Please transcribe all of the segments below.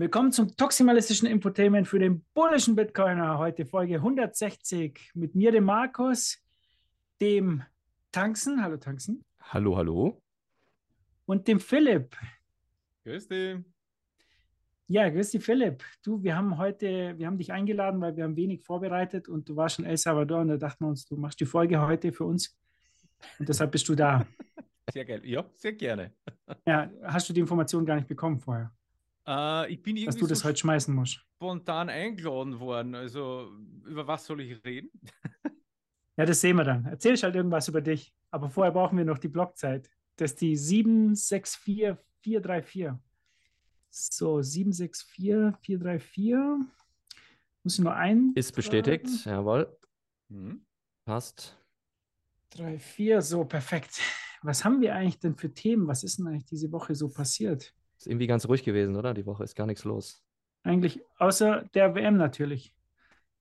Willkommen zum toximalistischen Infotainment für den bullischen Bitcoiner. Heute Folge 160 mit mir, dem Markus, dem Tanzen, hallo Tanzen, Hallo, hallo. und dem Philipp. Grüß dich. Ja, grüß dich, Philipp. Du, wir haben heute, wir haben dich eingeladen, weil wir haben wenig vorbereitet und du warst in El Salvador und da dachten wir uns, du machst die Folge heute für uns und deshalb bist du da. Sehr geil. Ja, sehr gerne. Ja, hast du die Information gar nicht bekommen vorher, Äh, ich bin dass irgendwie du das so heute schmeißen musst? spontan eingeladen worden. Also, über was soll ich reden? Ja, das sehen wir dann. Erzählst halt irgendwas über dich. Aber vorher brauchen wir noch die Blockzeit. Das ist die 764434. So, 764434. Muss ich nur ein. Ist bestätigt, jawohl. Hm? Passt. 3, 4, so perfekt. Was haben wir eigentlich denn für Themen? Was ist denn eigentlich diese Woche so passiert? Ist irgendwie ganz ruhig gewesen, oder? Die Woche ist gar nichts los. Eigentlich außer der WM natürlich.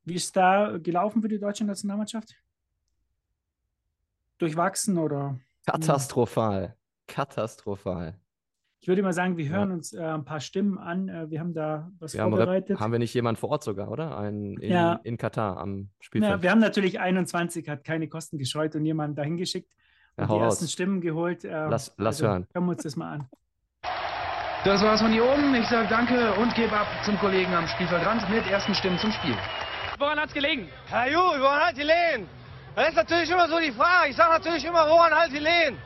Wie ist da gelaufen für die deutsche Nationalmannschaft? Durchwachsen oder? Katastrophal. Katastrophal. Ich würde mal sagen, wir Ja. hören uns äh, ein paar Stimmen an. Äh, wir haben da was Wir haben, vorbereitet. haben wir nicht jemand vor Ort sogar, oder? Ein, in, Ja. in Katar am Ja, Spielfeld. wir haben natürlich 21, hat keine Kosten gescheut und jemanden dahin geschickt Ja, und hau die ersten raus. Stimmen geholt. Äh, Lass- lass hören. Hören wir uns das mal an. Das war's von hier oben. Ich sage danke und gebe ab zum Kollegen am Spielfeldrand mit ersten Stimmen zum Spiel. Woran hat's gelegen? Herr Ju, woran die Lehen? Das ist natürlich immer so die Frage. Ich sage natürlich immer, woran halt die Lehen?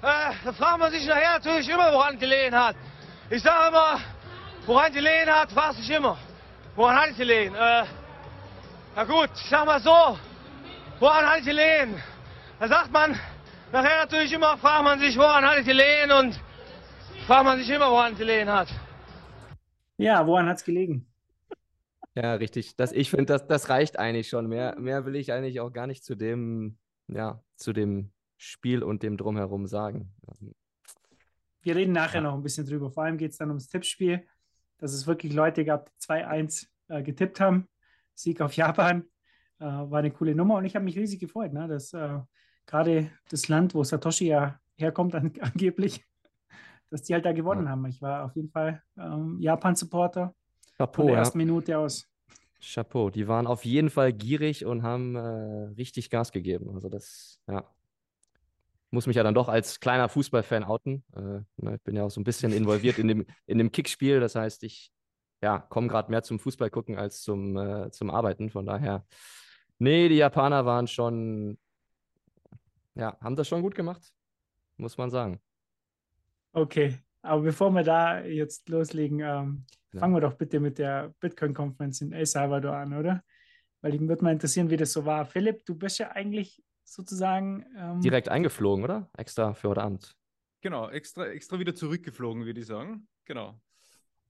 Äh, da fragt man sich nachher natürlich immer, woran die Lehen hat. Ich sage immer, woran die Lehen hat, fragt sich immer. Woran die Lehen? Äh, na gut, ich sag mal so, woran halt die Lehen? Da sagt man nachher natürlich immer, fragt man sich, woran die Lehen und fragt man sich immer, woran die Lehen hat. Ja, woran hat es gelegen? Ja, richtig. Das, ich finde, das, das reicht eigentlich schon. Mehr, mehr will ich eigentlich auch gar nicht zu dem, ja, zu dem Spiel und dem Drumherum sagen. Wir reden nachher Ja. noch ein bisschen drüber. Vor allem geht es dann ums Tippspiel, dass es wirklich Leute gab, die 2-1 äh, getippt haben. Sieg auf Japan. Äh, war eine coole Nummer und ich habe mich riesig gefreut, ne, dass äh, gerade das Land, wo Satoshi ja herkommt, an, angeblich, dass die halt da gewonnen Ja. haben. Ich war auf jeden Fall ähm, Japan-Supporter von Chapeau, der ja. ersten Minute aus. Chapeau. Die waren auf jeden Fall gierig und haben äh, richtig Gas gegeben. Also das, ja. Muss mich ja dann doch als kleiner Fußballfan outen. Äh, ne, ich bin ja auch so ein bisschen involviert in dem, in dem Kickspiel. Das heißt, ich ja, komme gerade mehr zum Fußball gucken als zum, äh, zum Arbeiten. Von daher, nee, die Japaner waren schon, ja, haben das schon gut gemacht, muss man sagen. Okay, aber bevor wir da jetzt loslegen, ähm, Ja. fangen wir doch bitte mit der Bitcoin-Konferenz in El Salvador an, oder? Weil mich würde mal interessieren, wie das so war. Philipp, du bist ja eigentlich sozusagen ähm, Direkt eingeflogen, oder? Extra für heute Abend. Genau, extra, extra wieder zurückgeflogen, würde ich sagen. Genau.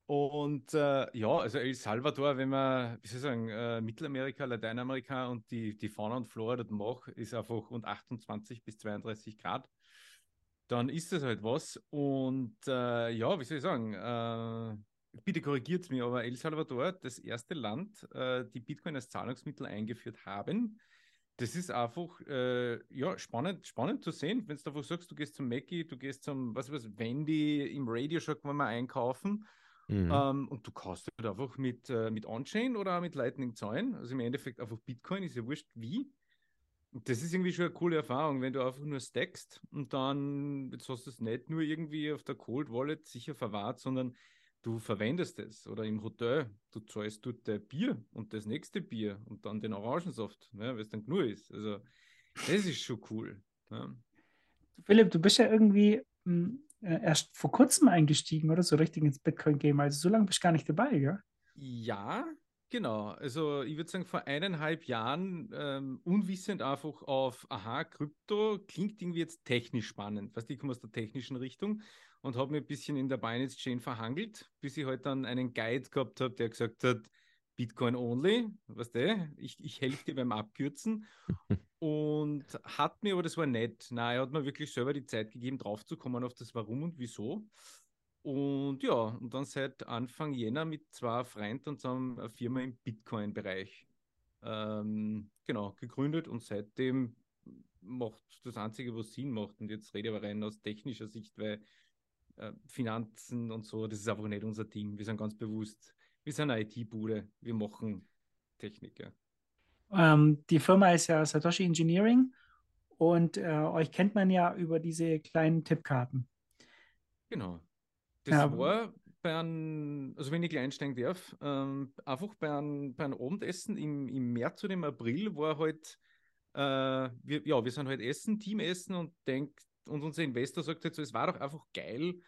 Und äh, ja, also El Salvador, wenn man, wie soll ich sagen, äh, Mittelamerika, Lateinamerika und die, die Fauna und Flora dort macht, ist einfach rund 28 bis 32 Grad. Dann ist das halt was. Und äh, ja, wie soll ich sagen, äh, bitte korrigiert mich, aber El Salvador, das erste Land, äh, die Bitcoin als Zahlungsmittel eingeführt haben. Das ist einfach äh, ja, spannend, spannend zu sehen, wenn du einfach sagst, du gehst zum Mackie, du gehst zum, was weiß Wendy im Radio-Shop mal einkaufen Mhm. ähm, und du kaufst halt einfach mit, äh, mit On-Chain oder mit Lightning zahlen. Also im Endeffekt einfach Bitcoin, ist ja wurscht wie. Das ist irgendwie schon eine coole Erfahrung, wenn du einfach nur stackst und dann, jetzt hast du es nicht nur irgendwie auf der Cold Wallet sicher verwahrt, sondern du verwendest es oder im Hotel, du zahlst dort dein Bier und das nächste Bier und dann den Orangensaft, ne, weil es dann genug ist. Also das ist schon cool. Ja. Philipp, du bist ja irgendwie mh, äh, erst vor kurzem eingestiegen, oder? So richtig ins Bitcoin-Game. Also so lange bist du gar nicht dabei, gell? Ja, genau. Also ich würde sagen, vor eineinhalb Jahren ähm, unwissend einfach auf, aha, Krypto klingt irgendwie jetzt technisch spannend. Weißt ich komme aus der technischen Richtung und habe mir ein bisschen in der Binance Chain verhangelt, bis ich halt dann einen Guide gehabt habe, der gesagt hat, Bitcoin only, weißt du, ich, ich helfe dir beim Abkürzen. Und hat mir, aber das war nett. Nein, er hat mir wirklich selber die Zeit gegeben, draufzukommen auf das Warum und Wieso. Und ja, und dann seit Anfang Jänner mit zwei Freunden und so eine Firma im Bitcoin-Bereich ähm, genau, gegründet und seitdem macht das Einzige, was Sinn macht. Und jetzt rede ich aber rein aus technischer Sicht, weil äh, Finanzen und so, das ist einfach nicht unser Ding. Wir sind ganz bewusst, wir sind eine IT-Bude, wir machen Technik. Ja. Ähm, die Firma ist ja Satoshi Engineering und äh, euch kennt man ja über diese kleinen Tippkarten. Genau. Das Ja. war bei einem, also wenn ich gleich einsteigen darf, ähm, einfach bei einem, bei einem Abendessen im, im März oder im April war halt, äh, wir, ja, wir sind halt essen, Teamessen und denkt, und unser Investor sagt halt so, es war doch einfach geil,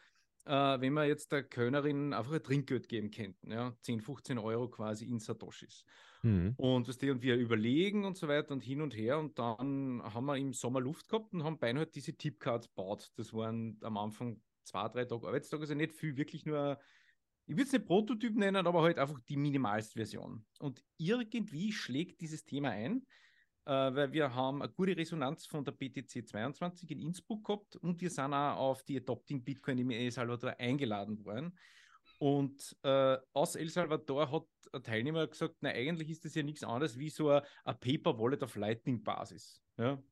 äh, wenn wir jetzt der Kölnerin einfach ein Trinkgeld geben könnten, ja, 10, 15 Euro quasi in Satoshis. Mhm. Und, weißt du, und wir überlegen und so weiter und hin und her. Und dann haben wir im Sommer Luft gehabt und haben beinahe halt diese Tipcards gebaut. Das waren am Anfang zwei, drei Tage Arbeitstag, also nicht viel, wirklich nur, ich würde es nicht Prototyp nennen, aber halt einfach die minimalste Version. Und irgendwie schlägt dieses Thema ein, äh, weil wir haben eine gute Resonanz von der BTC 22 in Innsbruck gehabt und wir sind auch auf die Adopting Bitcoin im El Salvador eingeladen worden. Und äh, aus El Salvador hat ein Teilnehmer gesagt, na eigentlich ist das ja nichts anderes wie so ein, Paper Wallet auf Lightning Basis. Ja?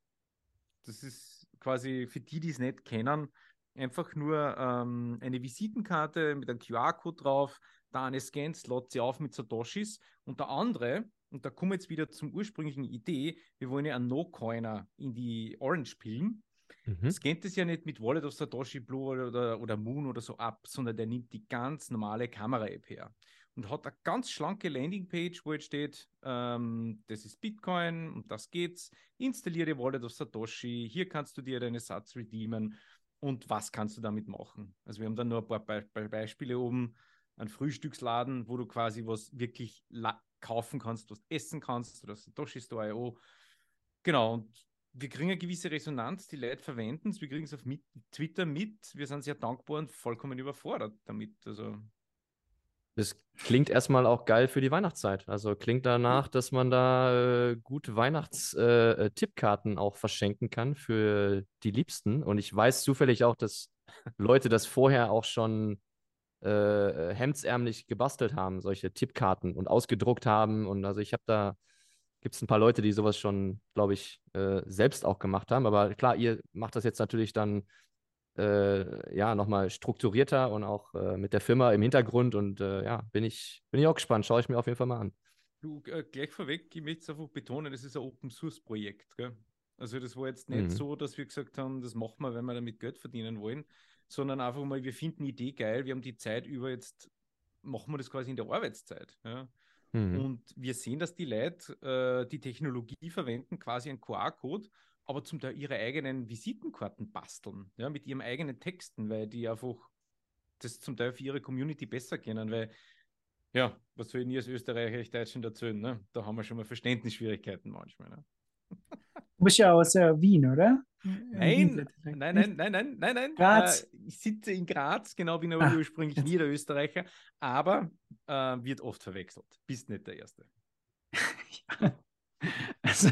Das ist quasi für die, die es nicht kennen, einfach nur ähm, eine Visitenkarte mit einem QR-Code drauf, da eine scans, lädt sie auf mit Satoshis und der andere, und da kommen wir jetzt wieder zum ursprünglichen Idee, wir wollen ja einen No-Coiner in die Orange pillen. Mhm. Scannt es ja nicht mit Wallet of Satoshi Blue oder, oder Moon oder so ab, sondern der nimmt die ganz normale Kamera-App her und hat eine ganz schlanke Landingpage, wo jetzt steht, ähm, das ist Bitcoin und das geht's. Installiere Wallet of Satoshi, hier kannst du dir deine Satz redeemen und was kannst du damit machen? Also wir haben dann nur ein paar Be Be Beispiele oben, ein Frühstücksladen, wo du quasi was wirklich kaufen kannst, was essen kannst oder Satoshi Store.io. Genau, und wir kriegen eine gewisse Resonanz, die Leute verwenden es, wir kriegen es auf mit, Twitter mit, wir sind sehr dankbar und vollkommen überfordert damit. Also Das klingt erstmal auch geil für die Weihnachtszeit. Also klingt danach, dass man da äh, gute Weihnachts-Tippkarten auch verschenken kann für die Liebsten. Und ich weiß zufällig auch, dass Leute das vorher auch schon äh, hemdsärmlich gebastelt haben, solche Tippkarten und ausgedruckt haben. Und also ich habe da, gibt es ein paar Leute, die sowas schon, glaube ich, äh, selbst auch gemacht haben. Aber klar, ihr macht das jetzt natürlich dann äh, ja, nochmal strukturierter und auch äh, mit der Firma im Hintergrund. Und äh, ja, bin ich, bin ich auch gespannt. Schaue ich mir auf jeden Fall mal an. Du, äh, gleich vorweg, ich möchte es einfach betonen, das ist ein Open-Source-Projekt. Also das war jetzt nicht Mhm. so, dass wir gesagt haben, das machen wir, wenn wir damit Geld verdienen wollen, sondern einfach mal, wir finden die Idee geil, wir haben die Zeit über, jetzt machen wir das quasi in der Arbeitszeit. Ja? Mhm. Und wir sehen, dass die Leute äh, die Technologie verwenden, quasi einen QR-Code, aber zum Teil ihre eigenen Visitenkarten basteln, ja, mit ihren eigenen Texten, weil die einfach das zum Teil für ihre Community besser kennen, weil, ja, was soll ich nie als Österreicher ich Deutschen erzählen, ne? Da haben wir schon mal Verständnisschwierigkeiten manchmal. Ne? Du bist ja aus äh, Wien, oder? Nein, nein, nein, nein, nein, nein, nein. Graz. Äh, ich sitze in Graz, genau, bin aber Ah, ursprünglich jetzt. Niederösterreicher, aber äh, wird oft verwechselt. Bist nicht der Erste. Also,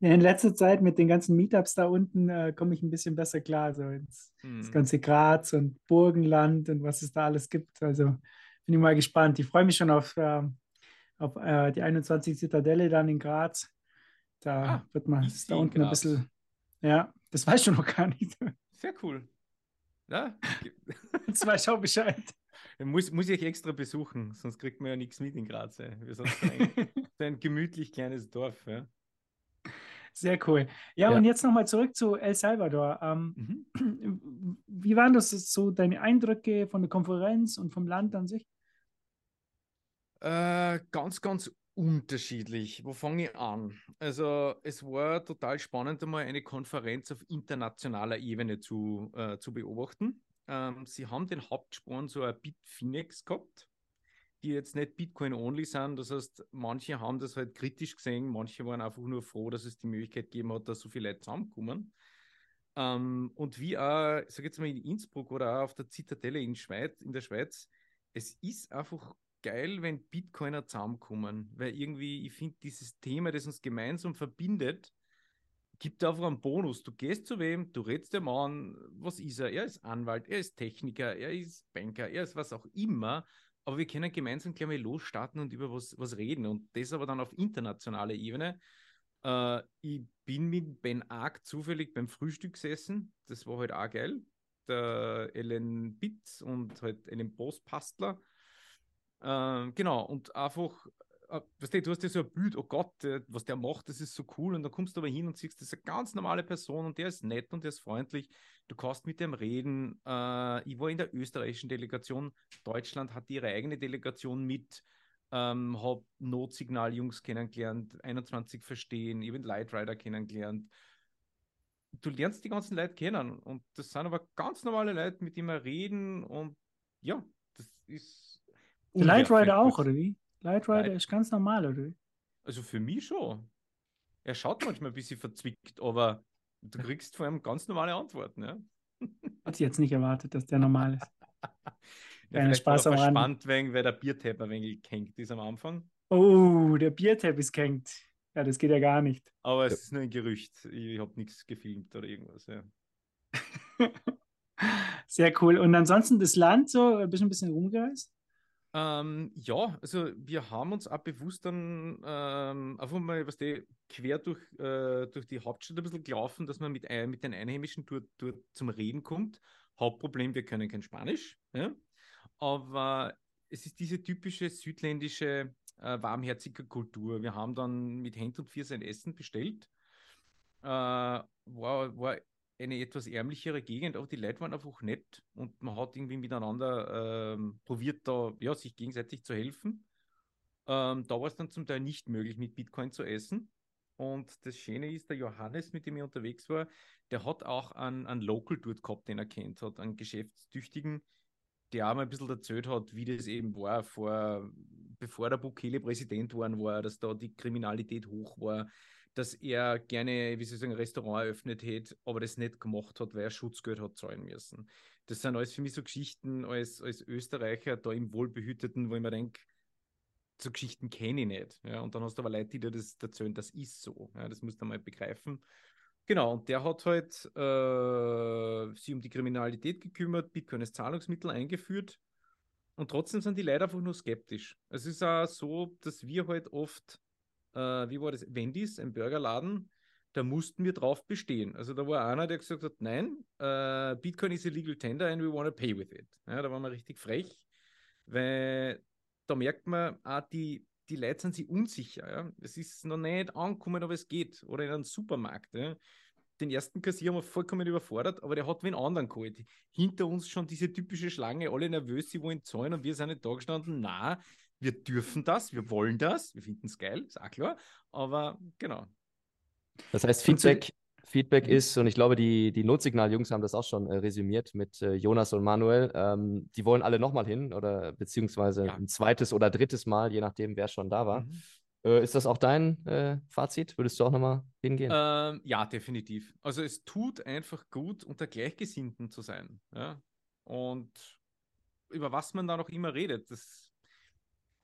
in letzter Zeit mit den ganzen Meetups da unten äh, komme ich ein bisschen besser klar. So ins, Hm. das ganze Graz und Burgenland und was es da alles gibt. Also bin ich mal gespannt. Ich freue mich schon auf, ähm, auf äh, die 21 Zitadelle dann in Graz. Da Ah, wird man da unten ein Graz? bisschen. Ja, das weißt du noch gar nicht. Sehr cool. Ja, Jetzt weiß ich auch Bescheid. muss, muss ich extra besuchen, sonst kriegt man ja nichts mit in Graz. Ey. Wir sind ein, ein gemütlich kleines Dorf. Ja. Sehr cool. Ja, Ja. und jetzt nochmal zurück zu El Salvador. Ähm, Mhm. wie waren das so deine Eindrücke von der Konferenz und vom Land an sich? Äh, ganz, ganz unterschiedlich. Wo fange ich an? Also, es war total spannend, einmal eine Konferenz auf internationaler Ebene zu, äh, zu beobachten. Ähm, sie haben den Hauptsponsor Bitfinex gehabt, die jetzt nicht Bitcoin-only sind. Das heißt, manche haben das halt kritisch gesehen, manche waren einfach nur froh, dass es die Möglichkeit gegeben hat, dass so viele Leute zusammenkommen. Ähm, und wie auch, ich sag jetzt mal in Innsbruck oder auch auf der Zitadelle in, Schweiz, in der Schweiz, es ist einfach geil, wenn Bitcoiner zusammenkommen, weil irgendwie, ich finde, dieses Thema, das uns gemeinsam verbindet, gibt einfach einen Bonus. Du gehst zu wem, du redest dem an, was ist er? Er ist Anwalt, er ist Techniker, er ist Banker, er ist was auch immer, aber wir können gemeinsam gleich mal losstarten und über was, was reden und das aber dann auf internationaler Ebene. Äh, ich bin mit Ben Ark zufällig beim Frühstück gesessen. Das war halt auch geil. Der Ellen Bitz und halt Ellen Postpastler. Ähm, genau, und einfach, äh, weißt du, du hast ja so ein Bild, oh Gott, was der macht, das ist so cool. Und dann kommst du aber hin und siehst, das ist eine ganz normale Person und der ist nett und der ist freundlich. Du kannst mit dem reden. Äh, ich war in der österreichischen Delegation. Deutschland hat ihre eigene Delegation mit. Ähm, habe Notsignal-Jungs kennengelernt, 21 verstehen, eben Light Rider kennengelernt. Du lernst die ganzen Leute kennen und das sind aber ganz normale Leute, mit denen wir reden und ja, das ist. Light. Rider auch, oder wie? Light Rider Light- ist ganz normal, oder? Also für mich schon. Er schaut manchmal ein bisschen verzwickt, aber du kriegst vor allem ganz normale Antworten. Ja? Hätte ich jetzt nicht erwartet, dass der normal ist. Ja, war Spaß am verspannt, wegen, weil der Biertapper ein wenig gehängt ist am Anfang. Oh, der Biertab ist gehängt. Ja, das geht ja gar nicht. Aber es ist nur ein Gerücht. Ich habe nichts gefilmt oder irgendwas. Ja. Sehr cool. Und ansonsten das Land so, bist du ein bisschen rumgereist? Ähm, ja, also wir haben uns auch bewusst dann ähm, einfach mal, was die quer durch, äh, durch die Hauptstadt ein bisschen gelaufen, dass man mit, ein- mit den Einheimischen dort, dort zum Reden kommt. Hauptproblem, wir können kein Spanisch, ja? aber es ist diese typische südländische äh, warmherzige Kultur. Wir haben dann mit Hand und Vier sein Essen bestellt. Äh, war, war eine etwas ärmlichere Gegend, aber die Leute waren einfach nett und man hat irgendwie miteinander ähm, probiert, da ja, sich gegenseitig zu helfen. Ähm, da war es dann zum Teil nicht möglich, mit Bitcoin zu essen. Und das Schöne ist, der Johannes, mit dem ich unterwegs war, der hat auch einen, einen Local dort gehabt, den er kennt hat, einen Geschäftstüchtigen, der auch mal ein bisschen erzählt hat, wie das eben war, vor, bevor der Bukele Präsident geworden war, dass da die Kriminalität hoch war, dass er gerne, wie soll ich sagen, ein Restaurant eröffnet hätte, aber das nicht gemacht hat, weil er Schutzgeld hat zahlen müssen. Das sind alles für mich so Geschichten als, als Österreicher da im Wohlbehüteten, wo ich mir denke, so Geschichten kenne ich nicht. Ja, und dann hast du aber Leute, die dir das erzählen, das ist so. Ja, das musst du mal begreifen. Genau, und der hat halt äh, sich um die Kriminalität gekümmert, Bitcoin als Zahlungsmittel eingeführt. Und trotzdem sind die Leute einfach nur skeptisch. Es ist auch so, dass wir halt oft, äh, wie war das, Wendy's, ein Burgerladen, da mussten wir drauf bestehen. Also da war einer, der gesagt hat, nein, äh, Bitcoin is a legal tender and we want to pay with it. Ja, da waren wir richtig frech, weil da merkt man, auch die, die Leute sind sich unsicher. Ja? Es ist noch nicht angekommen, aber es geht. Oder in einem Supermarkt. Ja? Den ersten Kassier haben wir vollkommen überfordert, aber der hat wen anderen geholt. Hinter uns schon diese typische Schlange, alle nervös, sie wollen zahlen und wir sind nicht da gestanden. Na, wir dürfen das, wir wollen das, wir finden es geil, ist auch klar. Aber genau. Das heißt, Feedback, Feedback ist, und ich glaube, die, die Notsignal-Jungs haben das auch schon äh, resümiert mit äh, Jonas und Manuel. Ähm, die wollen alle nochmal hin oder beziehungsweise Ja. ein zweites oder drittes Mal, je nachdem, wer schon da war. Mhm. Äh, ist das auch dein äh, Fazit? Würdest du auch nochmal hingehen? Ähm, ja, definitiv. Also es tut einfach gut, unter Gleichgesinnten zu sein. Ja? Und über was man da noch immer redet, das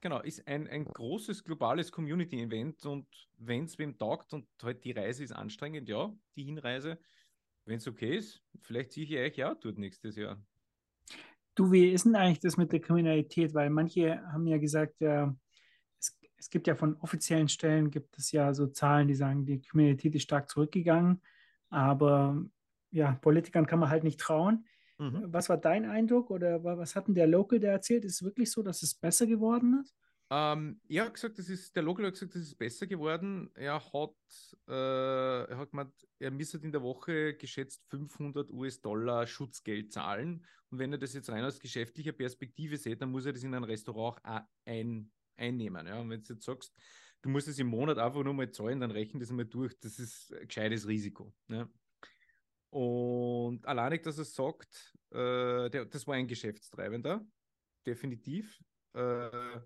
genau, ist ein, ein großes globales Community-Event und wenn es wem taugt und halt die Reise ist anstrengend, ja, die Hinreise, wenn es okay ist, vielleicht ziehe ich euch ja dort nächstes Jahr. Du, wie ist denn eigentlich das mit der Kriminalität? Weil manche haben ja gesagt, ja, es, es gibt ja von offiziellen Stellen gibt es ja so Zahlen, die sagen, die Kriminalität ist stark zurückgegangen, aber ja, Politikern kann man halt nicht trauen. Mhm. Was war dein Eindruck oder wa- was hat denn der Local da erzählt? Ist es wirklich so, dass es besser geworden ist? Ähm, er hat gesagt, das ist, der Local hat gesagt, das ist besser geworden. Er hat, äh, er hat gemeint, er müsste in der Woche geschätzt 500 US-Dollar Schutzgeld zahlen. Und wenn er das jetzt rein aus geschäftlicher Perspektive sieht, dann muss er das in ein Restaurant auch ein, einnehmen. Ja? Und wenn du jetzt sagst, du musst es im Monat einfach nur mal zahlen, dann rechnen das mal durch. Das ist ein gescheites Risiko. Ne? Und alleinig, dass er sagt, äh, der, das war ein Geschäftstreibender, definitiv. Äh,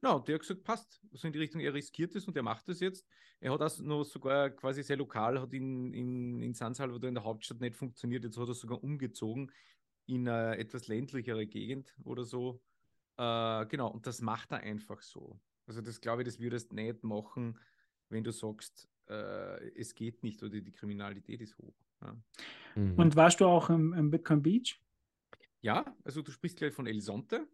na, der hat gesagt, passt. So in die Richtung, er riskiert es und er macht es jetzt. Er hat das noch sogar quasi sehr lokal, hat in, in, in San Salvador in der Hauptstadt nicht funktioniert. Jetzt hat er sogar umgezogen in eine etwas ländlichere Gegend oder so. Äh, genau, und das macht er einfach so. Also das glaube ich, das würdest du nicht machen, wenn du sagst, äh, es geht nicht oder die Kriminalität ist hoch. Ja. Mhm. Und warst du auch im, im Bitcoin Beach? ja, also du sprichst gleich von El Sonte.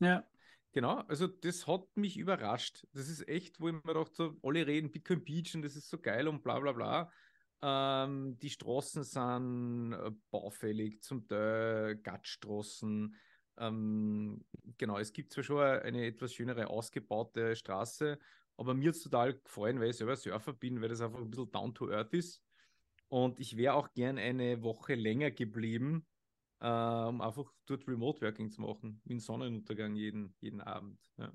Ja. Genau, also das hat mich überrascht. Das ist echt, wo ich mir dachte, so, alle reden Bitcoin Beach und das ist so geil und bla bla bla. Ähm, die Straßen sind äh, baufällig, zum Teil Gattstraßen. Ähm, genau, es gibt zwar schon eine etwas schönere ausgebaute Straße, aber mir hat es total gefallen, weil ich selber Surfer bin, weil das einfach ein bisschen down to earth ist. Und ich wäre auch gern eine Woche länger geblieben, äh, um einfach dort Remote Working zu machen, wie ein Sonnenuntergang jeden, jeden Abend. Ja.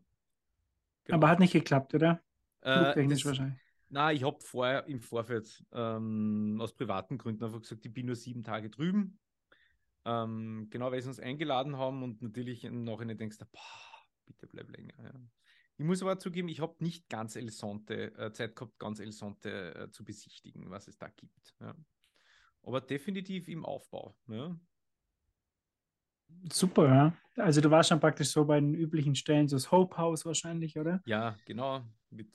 Genau. Aber hat nicht geklappt, oder? Äh, das- wahrscheinlich. Na, ich habe vorher im Vorfeld ähm, aus privaten Gründen einfach gesagt, ich bin nur sieben Tage drüben. Ähm, genau, weil sie uns eingeladen haben und natürlich im Nachhinein denkst du, boah, bitte bleib länger. Ja. Ich muss aber zugeben, ich habe nicht ganz El Sonte, äh, Zeit gehabt, ganz El Sonte äh, zu besichtigen, was es da gibt. Ja. Aber definitiv im Aufbau. Ja. Super, ja. Also du warst schon praktisch so bei den üblichen Stellen, so das Hope House wahrscheinlich, oder? Ja, genau. Mit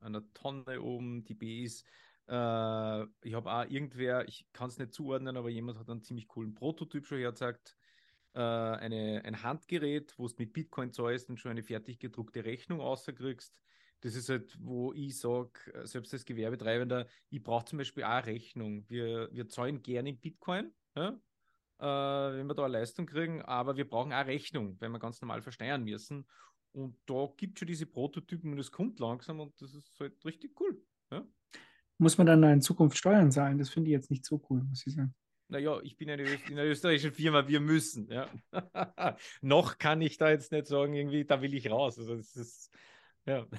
einer Tonne oben, die Bs. Äh, ich habe auch irgendwer, ich kann es nicht zuordnen, aber jemand hat einen ziemlich coolen Prototyp schon hergezeigt. Äh, eine, ein Handgerät, wo du mit Bitcoin zahlst und schon eine fertig gedruckte Rechnung rauskriegst. Das ist halt, wo ich sage, selbst als Gewerbetreibender, ich brauche zum Beispiel auch eine Rechnung. Wir, wir zahlen gerne in Bitcoin, ja? äh, wenn wir da eine Leistung kriegen, aber wir brauchen auch Rechnung, weil wir ganz normal versteuern müssen. Und da gibt es schon diese Prototypen und es kommt langsam und das ist halt richtig cool. Ja? Muss man dann in Zukunft Steuern zahlen? Das finde ich jetzt nicht so cool, muss ich sagen. Naja, ich bin eine Öst in einer österreichischen Firma, wir müssen. Ja. Noch kann ich da jetzt nicht sagen, irgendwie, da will ich raus. Also das ist, ja.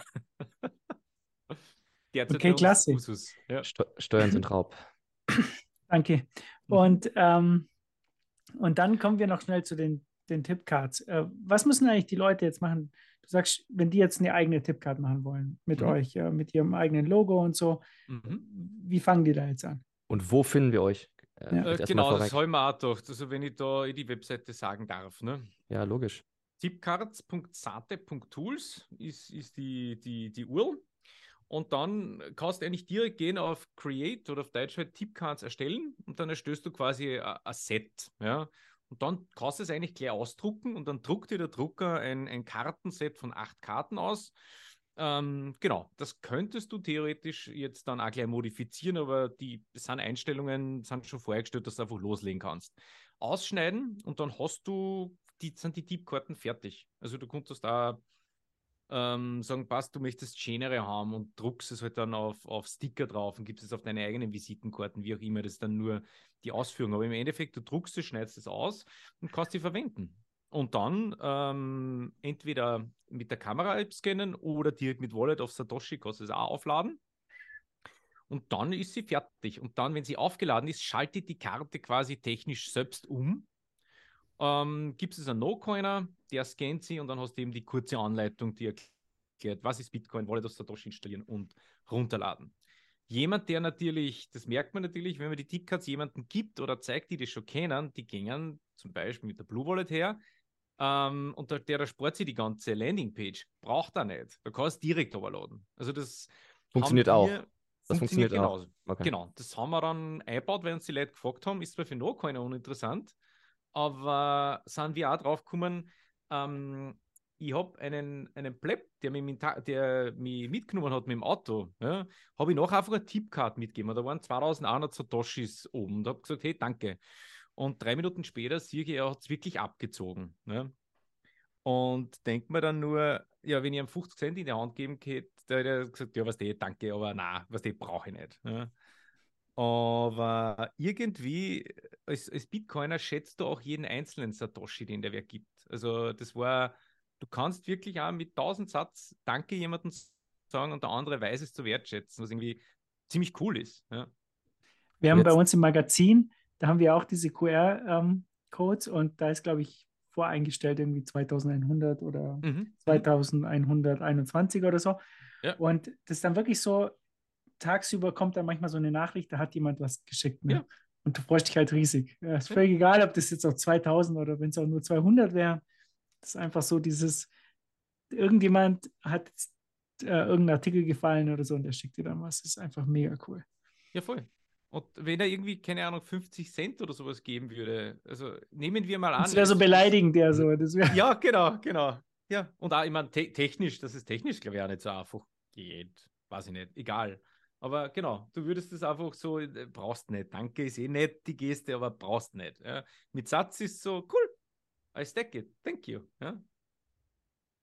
Okay, klasse. Usus. Ja. Steu Steuern sind Raub. Danke. Und, ähm, und dann kommen wir noch schnell zu den, den Tipcards. Äh, was müssen eigentlich die Leute jetzt machen? Du sagst, wenn die jetzt eine eigene Tipcard machen wollen mit Mhm. euch, äh, mit ihrem eigenen Logo und so, Mhm. wie fangen die da jetzt an? Und wo finden wir euch? Äh, Ja. Äh, genau, das habe ich mir auch gedacht. Also wenn ich da in die Webseite sagen darf. Ne? Ja, logisch. tipcards.sate.tools ist, ist die, die, die URL. Und dann kannst du eigentlich direkt gehen auf Create oder auf Deutsch halt Tipcards erstellen und dann erstellst du quasi ein ein Set. Ja? Und dann kannst du es eigentlich gleich ausdrucken und dann druckt dir der Drucker ein, ein Kartenset von acht Karten aus. Ähm, genau, das könntest du theoretisch jetzt dann auch gleich modifizieren, aber die sind Einstellungen sind schon vorgestellt, dass du einfach loslegen kannst. Ausschneiden und dann hast du, die sind die Tippkarten fertig. Also du konntest da ähm, sagen, passt, du möchtest schönere haben und druckst es halt dann auf, auf Sticker drauf und gibst es auf deine eigenen Visitenkarten, wie auch immer, das ist dann nur die Ausführung. Aber im Endeffekt, du druckst es, schneidest es aus und kannst die verwenden. Und dann ähm, entweder mit der Kamera scannen oder direkt mit Wallet auf Satoshi kannst du es auch aufladen. Und dann ist sie fertig. Und dann, wenn sie aufgeladen ist, schaltet die Karte quasi technisch selbst um. Ähm, gibt es einen No-Coiner, der scannt sie und dann hast du eben die kurze Anleitung, die erklärt, was ist Bitcoin, Wallet auf Satoshi installieren und runterladen. Jemand, der natürlich, das merkt man natürlich, wenn man die Tickets jemanden gibt oder zeigt, die das schon kennen, die gingen zum Beispiel mit der Blue Wallet her ähm, und der, der spart sich die ganze Landingpage. Braucht er nicht. Da kannst du direkt overladen. Also das Funktioniert auch. Das funktioniert auch. genauso. Okay. Genau, das haben wir dann eingebaut, weil uns die Leute gefragt haben. Ist zwar für noch keiner uninteressant, aber sind wir auch drauf gekommen, ähm, ich habe einen, einen Pleb, der mich, der mich mitgenommen hat mit dem Auto, ja, habe ich nachher einfach eine Tippcard mitgegeben. Da waren 2100 Satoshis oben. Und habe gesagt, hey, danke. Und drei Minuten später sehe ich, er hat es wirklich abgezogen. Ne? Und denkt mir dann nur, ja, wenn ich ihm 50 Cent in die Hand geben hätte, der hätte er gesagt, ja, was der, danke, aber na, was der brauche ich nicht. Ja. Aber irgendwie, als, als Bitcoiner schätzt du auch jeden einzelnen Satoshi, den der wer gibt. Also das war, du kannst wirklich auch mit 1000 Satz Danke jemandem sagen und der andere weiß es zu wertschätzen, was irgendwie ziemlich cool ist. Ja. Wir haben bei Jetzt- uns im Magazin, da haben wir auch diese QR-Codes und da ist, glaube ich, voreingestellt irgendwie 2100 oder Mhm. 2121 oder so. Ja. Und das ist dann wirklich so, tagsüber kommt dann manchmal so eine Nachricht, da hat jemand was geschickt. Ne? Ja. Und du freust dich halt riesig. Ja, ist völlig egal, ob das jetzt auch 2000 oder wenn es auch nur 200 wäre. Das ist einfach so dieses, irgendjemand hat jetzt, äh, irgendein Artikel gefallen oder so und der schickt dir dann was. Das ist einfach mega cool. Ja, voll. Und wenn er irgendwie, keine Ahnung, 50 Cent oder sowas geben würde, also nehmen wir mal an. Das wäre so beleidigend, der so. Das wär, Ja, genau, genau. Ja, und auch, ich meine, te technisch, dass es technisch, glaube ich, auch nicht so einfach geht. Weiß ich nicht. Egal. Aber genau, du würdest es einfach so, äh, brauchst nicht. Danke ist eh nett, die Geste, aber brauchst nicht. Ja. Mit Satz ist so, cool, I stack it, thank you. Ja.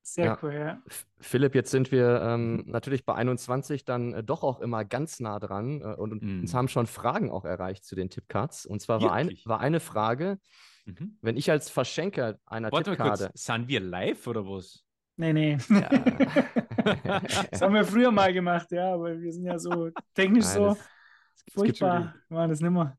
Sehr Ja. cool, ja. Philipp, jetzt sind wir ähm, natürlich bei 21 dann äh, doch auch immer ganz nah dran äh, und, und uns Mhm. haben schon Fragen auch erreicht zu den Tippcards. Und zwar war, ein, war eine Frage, Mhm. wenn ich als Verschenker einer Warte Tippkarte. kurz, sind wir live oder was? Nee, nee. das haben wir früher mal gemacht, ja, aber wir sind ja so technisch Nein, so das- furchtbar. Wir machen das nimmer.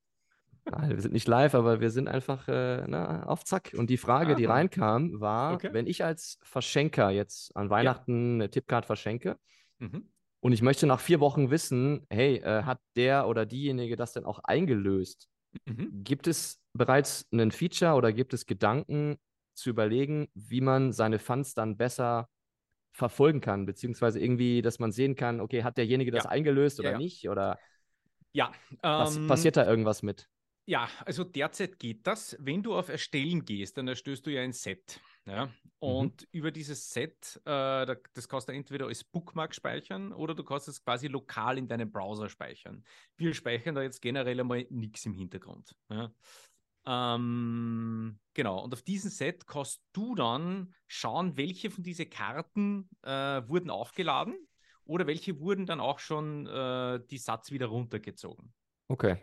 Nein, wir sind nicht live, aber wir sind einfach äh, na, auf Zack. Und die Frage, die Ah. reinkam, war, Okay. wenn ich als Verschenker jetzt an Weihnachten eine Tippcard verschenke Mhm. und ich möchte nach vier Wochen wissen, hey, äh, hat der oder diejenige das denn auch eingelöst? Mhm. Gibt es bereits einen Feature oder gibt es Gedanken zu überlegen, wie man seine Funds dann besser verfolgen kann, beziehungsweise irgendwie, dass man sehen kann, okay, hat derjenige das Ja. eingelöst oder Ja, ja. nicht? Oder Ja, was, ähm, passiert da irgendwas mit? Ja, also derzeit geht das. Wenn du auf Erstellen gehst, dann erstößt du ja ein Set. Ja? Und über dieses Set, äh, da- das kannst du entweder als Bookmark speichern oder du kannst es quasi lokal in deinem Browser speichern. Wir speichern da jetzt generell einmal nichts im Hintergrund. Ja? Ähm, genau, und auf diesem Set kannst du dann schauen, welche von diesen Karten äh, wurden aufgeladen oder welche wurden dann auch schon äh, die Satz wieder runtergezogen. Okay.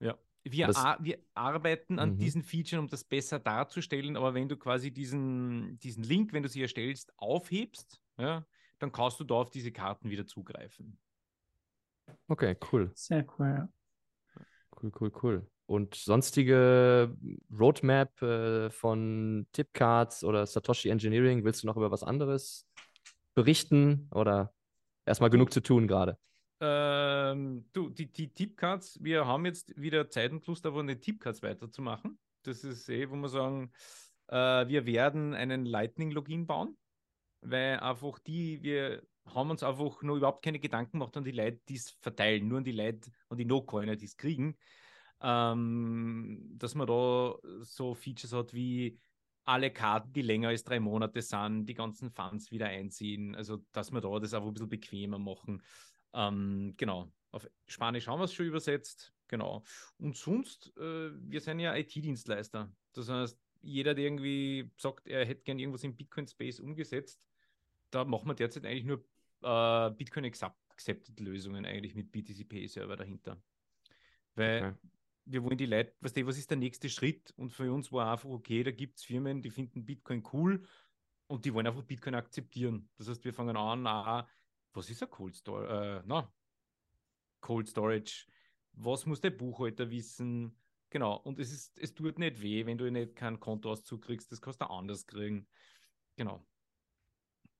Ja. Wir, Das- ar wir arbeiten an Mhm. diesen Features, um das besser darzustellen, aber wenn du quasi diesen, diesen Link, wenn du sie erstellst, aufhebst, ja, dann kannst du da auf diese Karten wieder zugreifen. Okay, cool. Sehr cool, ja. Cool, cool, cool. Und sonstige Roadmap äh, von Tipcards oder Satoshi Engineering, willst du noch über was anderes berichten oder erstmal genug zu tun gerade? Ähm, du, die, die Tipcards, wir haben jetzt wieder Zeit und Lust, aber eine Tipcards weiterzumachen. Das ist eh, wo wir sagen, äh, wir werden einen Lightning-Login bauen, weil einfach die, wir haben uns einfach nur überhaupt keine Gedanken gemacht an die Leute, die es verteilen, nur an die Leute, an die No-Coiner, die es kriegen. Ähm, dass man da so Features hat wie alle Karten, die länger als drei Monate sind, die ganzen Funds wieder einziehen. Also, dass wir da das einfach ein bisschen bequemer machen. Ähm, genau. Auf Spanisch haben wir es schon übersetzt. Genau. Und sonst, äh, wir sind ja IT-Dienstleister. Das heißt, jeder, der irgendwie sagt, er hätte gern irgendwas im Bitcoin-Space umgesetzt, da machen wir derzeit eigentlich nur äh, Bitcoin Accepted Lösungen eigentlich mit BTC-Pay-Server dahinter. Weil Okay. wir wollen die Leute, weißt du, was ist der nächste Schritt? Und für uns war einfach, okay, da gibt es Firmen, die finden Bitcoin cool und die wollen einfach Bitcoin akzeptieren. Das heißt, wir fangen an, ah, was ist ein Cold Storage? Äh, na, Cold Storage. Was muss der Buchhalter wissen? Genau. Und es ist, es tut nicht weh, wenn du nicht keinen Kontoauszug kriegst. Das kannst du anders kriegen. Genau.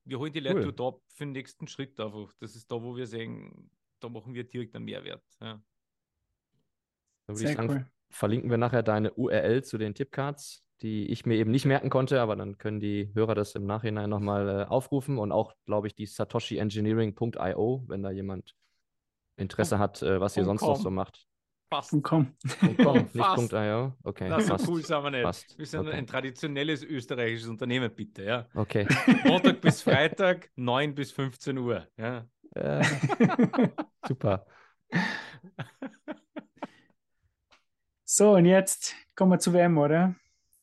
Wir holen die Leute Cool. da für den nächsten Schritt einfach. Das ist da, wo wir sehen, da machen wir direkt einen Mehrwert. Ja. Da würde Sehr ich sagen, cool. verlinken wir nachher deine URL zu den Tipcards, die ich mir eben nicht merken konnte, aber dann können die Hörer das im Nachhinein nochmal äh, aufrufen und auch, glaube ich, die satoshiengineering.io, wenn da jemand Interesse hat, äh, was ihr sonst noch com. so macht. Passt. Und komm. Punkt .com, nicht Fast. .io? Okay, Na, so passt. cool sind wir nicht. Passt. Wir sind Okay. ein traditionelles österreichisches Unternehmen, bitte. Ja. Okay. Montag bis Freitag, 9 bis 15 Uhr. Ja. Äh, super. So, und jetzt kommen wir zur WM, oder?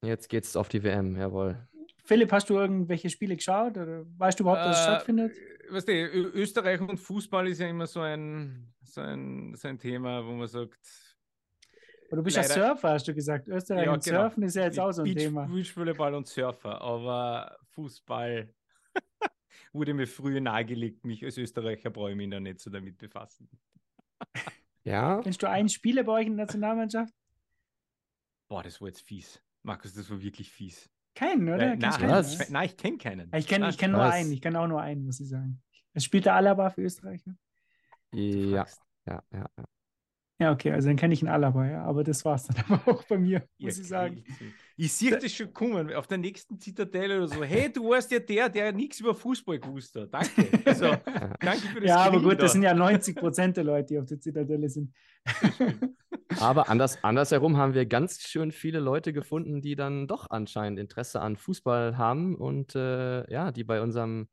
Jetzt geht's auf die WM, jawohl. Philipp, hast du irgendwelche Spiele geschaut oder weißt du überhaupt, dass es Äh, stattfindet? Weißt du, Österreich und Fußball ist ja immer so ein, so ein, so ein Thema, wo man sagt, Oder du bist ja leider- Surfer, hast du gesagt. Österreich Ja, und genau. Surfen ist ja jetzt auch so ein Beach, Thema. Beachvolleyball und Surfer, aber Fußball wurde mir früher nahegelegt, mich als Österreicher brauche ich mich da nicht so damit befassen. Ja, Kennst du einen Spieler bei euch in der Nationalmannschaft? Boah, das war jetzt fies. Markus, das war wirklich fies. Keinen, oder? Du nein, keinen, Was? oder? nein, ich kenne keinen. Ich kenne ich kenn nur einen, ich kenne auch nur einen, muss ich sagen. Es spielt der Alaba für Österreich. Ne? ja, ja, ja. ja. Ja, okay, also dann kenne ich einen Alaba, ja. Aber das war es dann aber auch bei mir, muss Ihr ich sagen. Ich sehe das schon kommen, auf der nächsten Zitadelle oder so. Hey, du warst ja der, der nichts über Fußball gewusst hat. Danke. Also, danke für das Ja, aber gut, das da. sind ja 90 Prozent der Leute, die auf der Zitadelle sind. Aber anders, andersherum haben wir ganz schön viele Leute gefunden, die dann doch anscheinend Interesse an Fußball haben und äh, ja, die bei unserem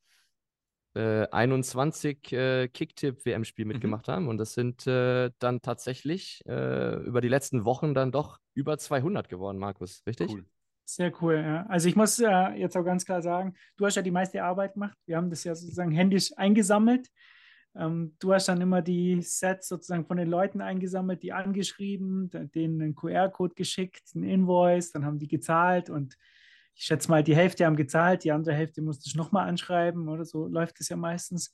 äh, äh, 21 äh, Kicktipp-WM-Spiel Mhm. mitgemacht haben. Und das sind äh, dann tatsächlich äh, über die letzten Wochen dann doch über 200 geworden, Markus, richtig? Cool. Sehr cool, ja. Also ich muss äh, jetzt auch ganz klar sagen, du hast ja die meiste Arbeit gemacht. Wir haben das ja sozusagen händisch eingesammelt. Ähm, du hast dann immer die Sets sozusagen von den Leuten eingesammelt, die angeschrieben, denen einen QR-Code geschickt, einen Invoice, dann haben die gezahlt und ich schätze mal, die Hälfte haben gezahlt, die andere Hälfte musste ich nochmal anschreiben oder so läuft es ja meistens.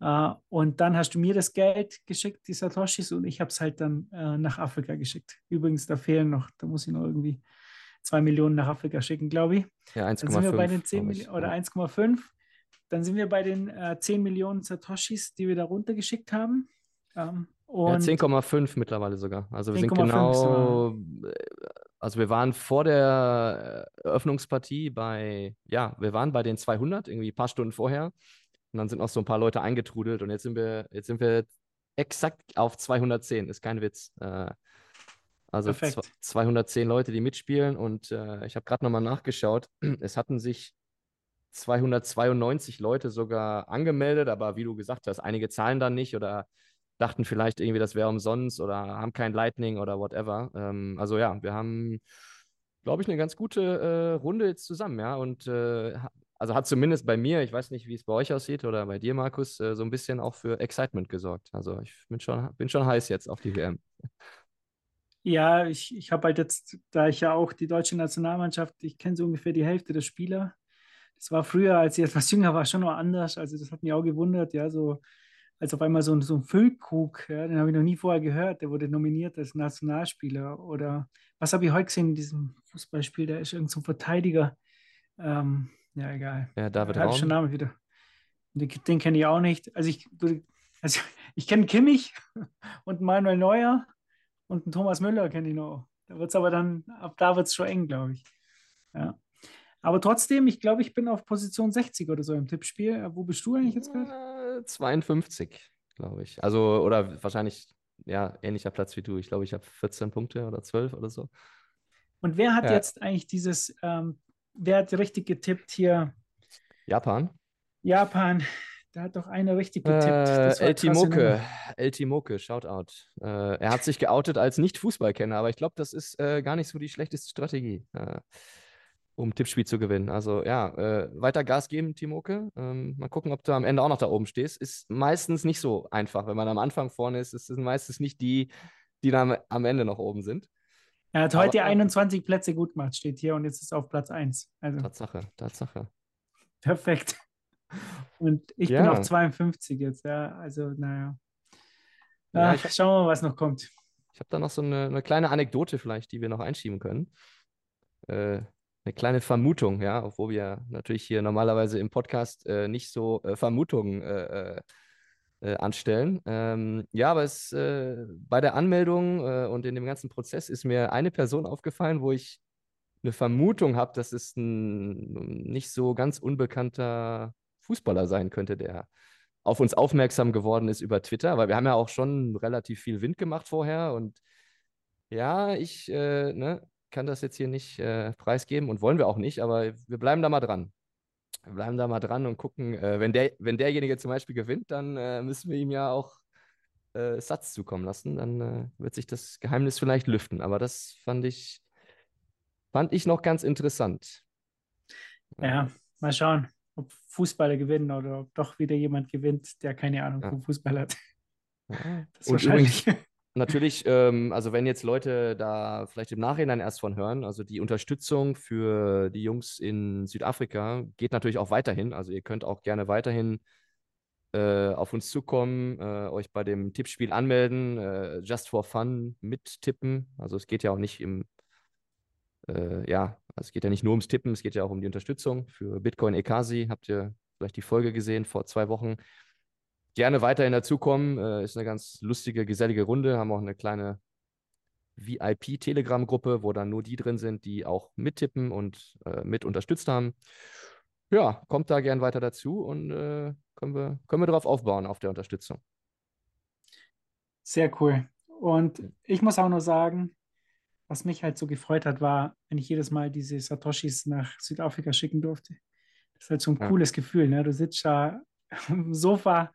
Äh, und dann hast du mir das Geld geschickt, die Satoshis, und ich habe es halt dann äh, nach Afrika geschickt. Übrigens, da fehlen noch, da muss ich noch irgendwie zwei Millionen nach Afrika schicken, glaube ich. Ja, Dann sind wir bei 1,5. den 10 glaub ich. Millionen oder Ja. 1,5. Dann sind wir bei den äh, 10 Millionen Satoshis, die wir da runtergeschickt haben. Ähm, Ja, und 10,5 mittlerweile sogar. Also wir sind 10,5 genau, äh, also wir waren vor der äh, Eröffnungspartie bei, ja, wir waren bei den 200, irgendwie ein paar Stunden vorher. Und dann sind noch so ein paar Leute eingetrudelt und jetzt sind wir, jetzt sind wir exakt auf 210, ist kein Witz. Äh, also Perfekt. zw- 210 Leute, die mitspielen und äh, ich habe gerade nochmal nachgeschaut. Es hatten sich 292 Leute sogar angemeldet, aber wie du gesagt hast, einige zahlen dann nicht oder dachten vielleicht irgendwie, das wäre umsonst oder haben kein Lightning oder whatever. Ähm, also ja, wir haben, glaube ich, eine ganz gute äh, Runde jetzt zusammen, ja. Und äh, also hat zumindest bei mir, ich weiß nicht, wie es bei euch aussieht oder bei dir, Markus, äh, so ein bisschen auch für Excitement gesorgt. Also ich bin schon, bin schon heiß jetzt auf die WM. ja, ich, ich habe halt jetzt, da ich ja auch die deutsche Nationalmannschaft, ich kenne so ungefähr die Hälfte der Spieler. Das war früher, als ich etwas jünger war, schon noch anders. Also das hat mich auch gewundert, ja, so als auf einmal so ein, so ein Füllkrug, ja, den habe ich noch nie vorher gehört, der wurde nominiert als Nationalspieler. Oder was habe ich heute gesehen in diesem Fußballspiel? Der ist irgendein so ein Verteidiger. Ähm, ja, egal. Ja, David ich schon Raum. Namen wieder. Den, den kenne ich auch nicht. Also ich, also ich kenne Kimmich und Manuel Neuer und einen Thomas Müller kenne ich noch. Da wird es aber dann, ab da wird es schon eng, glaube ich. Ja. Aber trotzdem, ich glaube, ich bin auf Position 60 oder so im Tippspiel. Äh, Wo bist du eigentlich jetzt gerade? Äh, 52, glaube ich. Also, oder wahrscheinlich, ja, ähnlicher Platz wie du. Ich glaube, ich habe 14 Punkte oder 12 oder so. Und wer hat Ja. jetzt eigentlich dieses, ähm, wer hat richtig getippt hier? Japan. Japan. Da hat doch einer richtig getippt. Das Äh, El Timoke. El Timoke, Shoutout. Äh, er hat sich geoutet als Nicht-Fußballkenner, aber ich glaube, das ist äh, gar nicht so die schlechteste Strategie, äh, um Tippspiel zu gewinnen. Also ja, äh, weiter Gas geben, Timoke. Ähm, mal gucken, ob du am Ende auch noch da oben stehst. Ist meistens nicht so einfach. Wenn man am Anfang vorne ist, ist es meistens nicht die, die dann am, Ende noch oben sind. Er hat Aber- heute 21 Plätze gut gemacht, steht hier und jetzt ist er auf Platz 1. Also Tatsache, Tatsache. perfekt. Und ich bin Ja. auf 52 jetzt, ja. Also, naja. Ja, Ach, ich schauen wir mal, was noch kommt. Ich habe da noch so eine, eine kleine Anekdote vielleicht, die wir noch einschieben können. Äh, eine kleine Vermutung, ja, obwohl wir natürlich hier normalerweise im Podcast äh, nicht so äh, Vermutungen äh, äh, äh, anstellen. Ähm, ja, aber es, äh, bei der Anmeldung und in dem ganzen Prozess ist mir eine Person aufgefallen, wo ich eine Vermutung habe, dass es ein nicht so ganz unbekannter Fußballer sein könnte, der auf uns aufmerksam geworden ist über Twitter, weil wir haben ja auch schon relativ viel Wind gemacht vorher und ja, ich äh, ne, kann das jetzt hier nicht äh, preisgeben und wollen wir auch nicht, aber wir bleiben da mal dran. Wir bleiben da mal dran und gucken, äh, wenn der, wenn derjenige zum Beispiel gewinnt, dann äh, müssen wir ihm ja auch äh, Satz zukommen lassen. Dann äh, wird sich das Geheimnis vielleicht lüften. Aber das fand ich, fand ich noch ganz interessant. Ja, mal schauen, ob Fußballer gewinnen oder ob doch wieder jemand gewinnt, der keine Ahnung Ja. vom Fußball hat. Das ist Und wahrscheinlich. Natürlich, ähm, also wenn jetzt Leute da vielleicht im Nachhinein erst von hören, also die Unterstützung für die Jungs in Südafrika geht natürlich auch weiterhin. Also ihr könnt auch gerne weiterhin äh, auf uns zukommen, äh, euch bei dem Tippspiel anmelden, äh, just for fun mittippen. Also es geht ja auch nicht im, äh, ja, also es geht ja nicht nur ums Tippen, es geht ja auch um die Unterstützung für Bitcoin Ekasi. Habt ihr vielleicht die Folge gesehen vor zwei Wochen? Gerne weiterhin dazukommen. Äh, ist eine ganz lustige, gesellige Runde. Haben auch eine kleine VIP-Telegram-Gruppe, wo dann nur die drin sind, die auch mittippen und äh, mit unterstützt haben. Ja, kommt da gern weiter dazu und äh, können wir, können wir darauf aufbauen, auf der Unterstützung. Sehr cool. Und ich muss auch noch sagen, was mich halt so gefreut hat, war, wenn ich jedes Mal diese Satoshis nach Südafrika schicken durfte. Das ist halt so ein Ja. cooles Gefühl. Ne? Du sitzt da am Sofa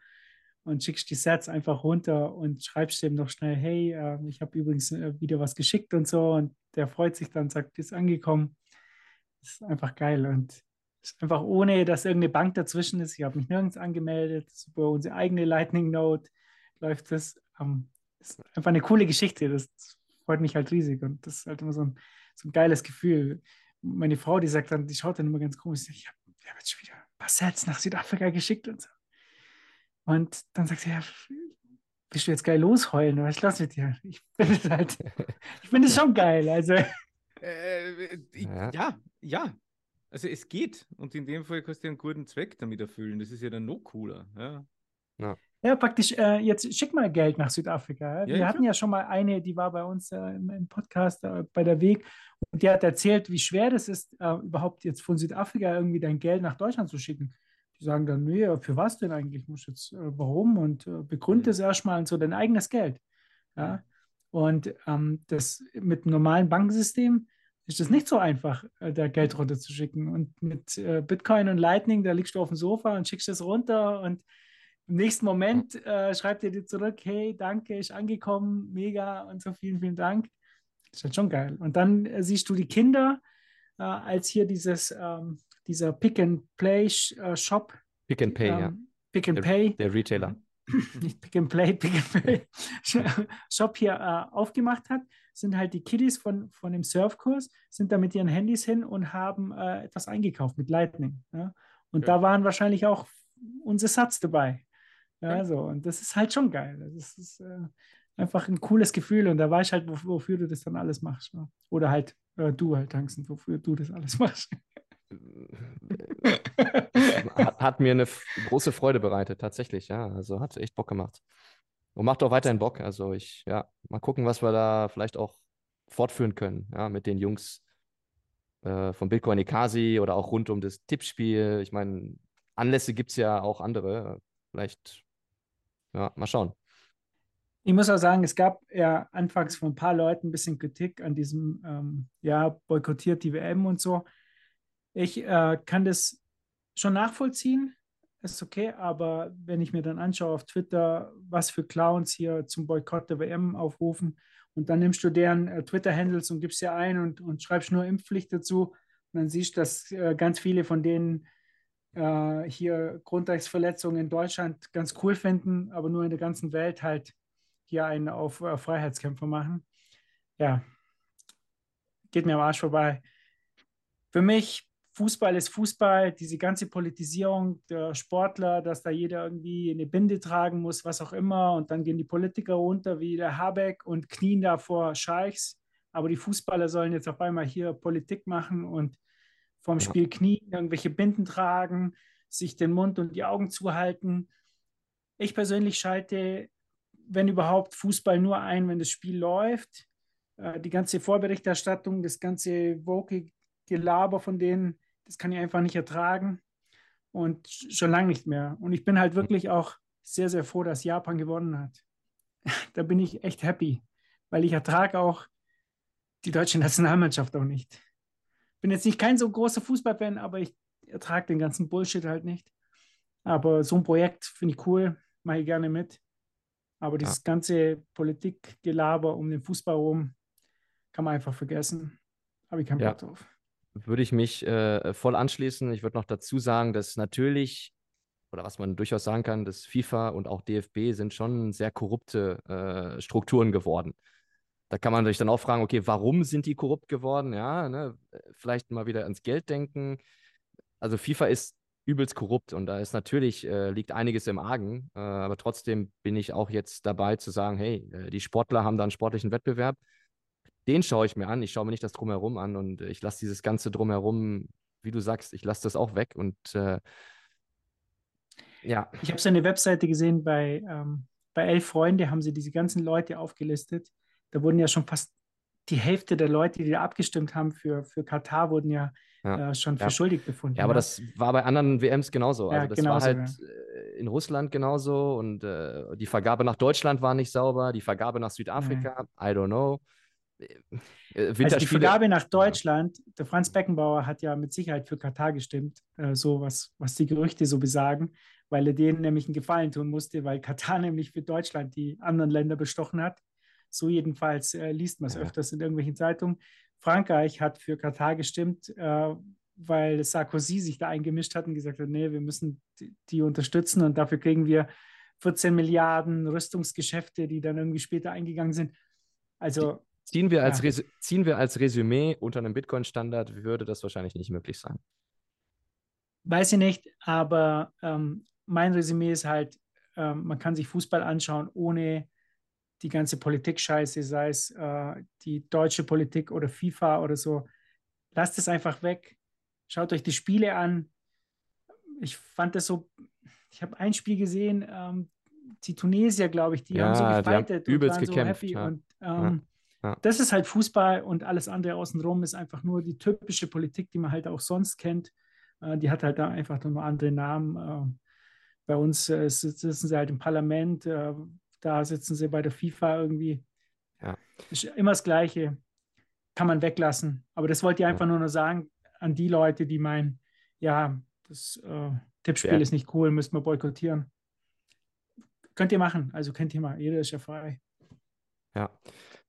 und schickst die Sets einfach runter und schreibst dem noch schnell, hey, äh, ich habe übrigens äh, wieder was geschickt und so. Und der freut sich dann, sagt, ist angekommen. Das ist einfach geil. Und ist einfach ohne, dass irgendeine Bank dazwischen ist. Ich habe mich nirgends angemeldet. Über unsere eigene Lightning Note läuft das. Ähm, ist einfach eine coole Geschichte. Das freut mich halt riesig. Und das ist halt immer so ein, so ein geiles Gefühl. Meine Frau, die sagt dann, die schaut dann immer ganz komisch. Ich habe hab jetzt schon wieder ein paar Sets nach Südafrika geschickt und so. Und dann sagt sie, ja, willst du jetzt geil losheulen? Oder ich lasse mit dir. Ich finde es halt, ich finde es schon geil. Also. Äh, ich, ja. ja, ja. Also es geht. Und in dem Fall kannst du einen guten Zweck damit erfüllen. Das ist ja dann noch cooler. Ja. Ja. Ja, praktisch, äh, jetzt schick mal Geld nach Südafrika. Wir Ja, hatten ja schon mal eine, die war bei uns äh, im, im Podcast äh, bei der Weg und die hat erzählt, wie schwer das ist, äh, überhaupt jetzt von Südafrika irgendwie dein Geld nach Deutschland zu schicken. Die sagen dann, nee, für was denn eigentlich? Muss jetzt, äh, warum? Und äh, begründe Mhm. es erstmal und so dein eigenes Geld. Ja? Und ähm, das mit einem normalen Bankensystem ist es nicht so einfach, äh, da Geld runterzuschicken. Und mit äh, Bitcoin und Lightning, da liegst du auf dem Sofa und schickst es runter und im nächsten Moment äh, schreibt er dir zurück, hey, danke, ist angekommen, mega und so, vielen, vielen Dank. Das ist halt schon geil. Und dann äh, siehst du die Kinder, äh, als hier dieses, ähm, dieser Pick-and-Play-Shop, Pick and Pay, ja. ähm, Pick and Der- Pay, Der Retailer. nicht Pick and Play, Pick and Pay Shop hier äh, aufgemacht hat, sind halt die Kiddies von, von dem Surfkurs, sind da mit ihren Handys hin und haben äh, etwas eingekauft mit Lightning. Ja? Und Ja. da waren wahrscheinlich auch unsere Satz dabei. Ja, Ja. so. Und das ist halt schon geil. Das ist äh, einfach ein cooles Gefühl und da weiß ich halt, wof- wofür du das dann alles machst. Ja? Oder halt äh, du halt, Tangsen, wofür du das alles machst. hat, hat mir eine große Freude bereitet, tatsächlich, ja. Also hat echt Bock gemacht. Und macht auch weiterhin Bock. Also ich, ja, mal gucken, was wir da vielleicht auch fortführen können, ja, mit den Jungs äh, von Bitcoin Ikasi oder auch rund um das Tippspiel. Ich meine, Anlässe gibt es ja auch andere. Vielleicht, ja, mal schauen. Ich muss auch sagen, es gab ja anfangs von ein paar Leuten ein bisschen Kritik an diesem, ähm, ja, boykottiert die WM und so. Ich äh, kann das schon nachvollziehen, ist okay, aber wenn ich mir dann anschaue auf Twitter, was für Clowns hier zum Boykott der WM aufrufen und dann nimmst du deren äh, Twitter-Handles und gibst sie ein und, und schreibst nur Impfpflicht dazu und dann siehst du, dass äh, ganz viele von denen äh, hier Grundrechtsverletzungen in Deutschland ganz cool finden, aber nur in der ganzen Welt halt hier einen auf äh, Freiheitskämpfer machen. Ja, geht mir am Arsch vorbei. Für mich, Fußball ist Fußball, diese ganze Politisierung der Sportler, dass da jeder irgendwie eine Binde tragen muss, was auch immer, und dann gehen die Politiker runter wie der Habeck und knien da vor Scheichs. Aber die Fußballer sollen jetzt auf einmal hier Politik machen und vorm. Spiel knien, irgendwelche Binden tragen, sich den Mund und die Augen zuhalten. Ich persönlich schalte, wenn überhaupt, Fußball nur ein, wenn das Spiel läuft. Äh, Die ganze Vorberichterstattung, das ganze woke Gelaber von denen, das kann ich einfach nicht ertragen. Und sch- schon lange nicht mehr. Und ich bin halt wirklich auch sehr, sehr froh, dass Japan gewonnen hat. Da bin ich echt happy, weil ich ertrage auch die deutsche Nationalmannschaft auch nicht. Bin jetzt nicht kein so großer Fußballfan, aber ich ertrage den ganzen Bullshit halt nicht. Aber so ein Projekt finde ich cool, mache ich gerne mit. Aber dieses ganze Politikgelaber um den Fußball rum kann man einfach vergessen. Habe ich keinen Ja. Bock drauf. Würde ich mich äh, voll anschließen. Ich würde noch dazu sagen, dass natürlich, oder was man durchaus sagen kann, dass FIFA und auch DFB sind schon sehr korrupte äh, Strukturen geworden. Da kann man sich dann auch fragen, okay, warum sind die korrupt geworden? Ja, ne? Vielleicht mal wieder ans Geld denken. Also FIFA ist übelst korrupt und da ist natürlich, äh, liegt einiges im Argen, äh, aber trotzdem bin ich auch jetzt dabei zu sagen, hey, äh, die Sportler haben da einen sportlichen Wettbewerb den schaue ich mir an. Ich schaue mir nicht das Drumherum an und ich lasse dieses ganze Drumherum, wie du sagst, ich lasse das auch weg. Und äh, ja, Ich habe so eine Webseite gesehen bei, ähm, bei Elf Freunde, haben sie diese ganzen Leute aufgelistet. Da wurden ja schon fast die Hälfte der Leute, die da abgestimmt haben für, für Katar, wurden ja, Ja. äh, schon für Ja. schuldig befunden. ja, aber ne? das war bei anderen WMs genauso. Ja, Also das genauso, war halt äh, in Russland genauso und äh, die Vergabe nach Deutschland war nicht sauber, die Vergabe nach Südafrika, I don't know. Äh, Also die Winterspiele. Vergabe nach Deutschland, der Franz Beckenbauer hat ja mit Sicherheit für Katar gestimmt, äh, so was, was die Gerüchte so besagen, weil er denen nämlich einen Gefallen tun musste, weil Katar nämlich für Deutschland die anderen Länder bestochen hat. So jedenfalls äh, liest man es Ja. öfters in irgendwelchen Zeitungen. Frankreich hat für Katar gestimmt, äh, weil Sarkozy sich da eingemischt hat und gesagt hat, nee, wir müssen die, die unterstützen und dafür kriegen wir 14 Milliarden Rüstungsgeschäfte, die dann irgendwie später eingegangen sind. Also Ziehen wir, als Ja. Resu- ziehen wir als Resümee unter einem Bitcoin-Standard, würde das wahrscheinlich nicht möglich sein. Weiß ich nicht, aber ähm, mein Resümee ist halt, ähm, man kann sich Fußball anschauen, ohne die ganze Politik-Scheiße, sei es äh, die deutsche Politik oder FIFA oder so. Lasst es einfach weg. Schaut euch die Spiele an. Ich fand das so, ich habe ein Spiel gesehen, ähm, die Tunesier, glaube ich, die haben so Ja, die haben gefightet und übelst waren so gekämpft, happy. ja. Und ähm, ja. Das ist halt Fußball und alles andere außenrum ist einfach nur die typische Politik, die man halt auch sonst kennt. Äh, die hat halt da einfach nur andere Namen. Äh, bei uns äh, sitzen sie halt im Parlament, da sitzen sie bei der FIFA irgendwie. Ja. Ist immer das Gleiche. Kann man weglassen. Aber das wollte ich einfach nur noch sagen an die Leute, die meinen, ja, das Tippspiel Ja. ist nicht cool, müssten wir boykottieren. Könnt ihr machen, also kein Thema, jeder ist ja frei. Ja.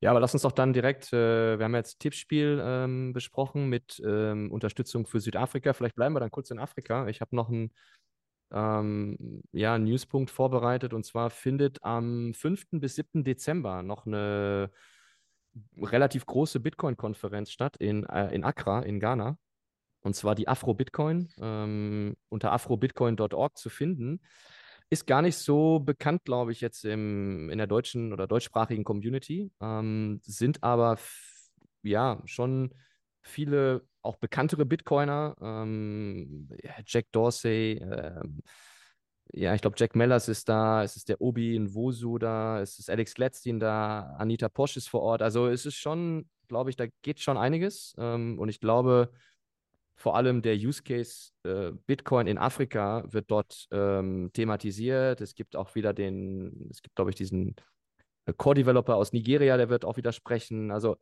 Ja, aber lass uns doch dann direkt, äh, wir haben jetzt Tippspiel ähm, besprochen mit ähm, Unterstützung für Südafrika. Vielleicht bleiben wir dann kurz in Afrika. Ich habe noch einen ähm, ja, Newspunkt vorbereitet und zwar findet am 5. bis 7. Dezember noch eine relativ große Bitcoin-Konferenz statt in, äh, in Accra in Ghana. Und zwar die Afro-Bitcoin ähm, unter afrobitcoin.org zu finden. Ist gar nicht so bekannt, glaube ich, jetzt im, in der deutschen oder deutschsprachigen Community. Ähm, sind aber ja schon viele auch bekanntere Bitcoiner. Ähm, ja, Jack Dorsey, ähm, ja, ich glaube, Jack Mellers ist da, es ist der Obi Nwosu da, es ist Alex Gladstein da, Anita Posch ist vor Ort. Also es ist schon, glaube ich, da geht schon einiges. Ähm, und ich glaube, vor allem der Use Case äh, Bitcoin in Afrika wird dort ähm, thematisiert. Es gibt auch wieder den, es gibt, glaube ich, diesen äh, Core-Developer aus Nigeria, der wird auch wieder sprechen. Also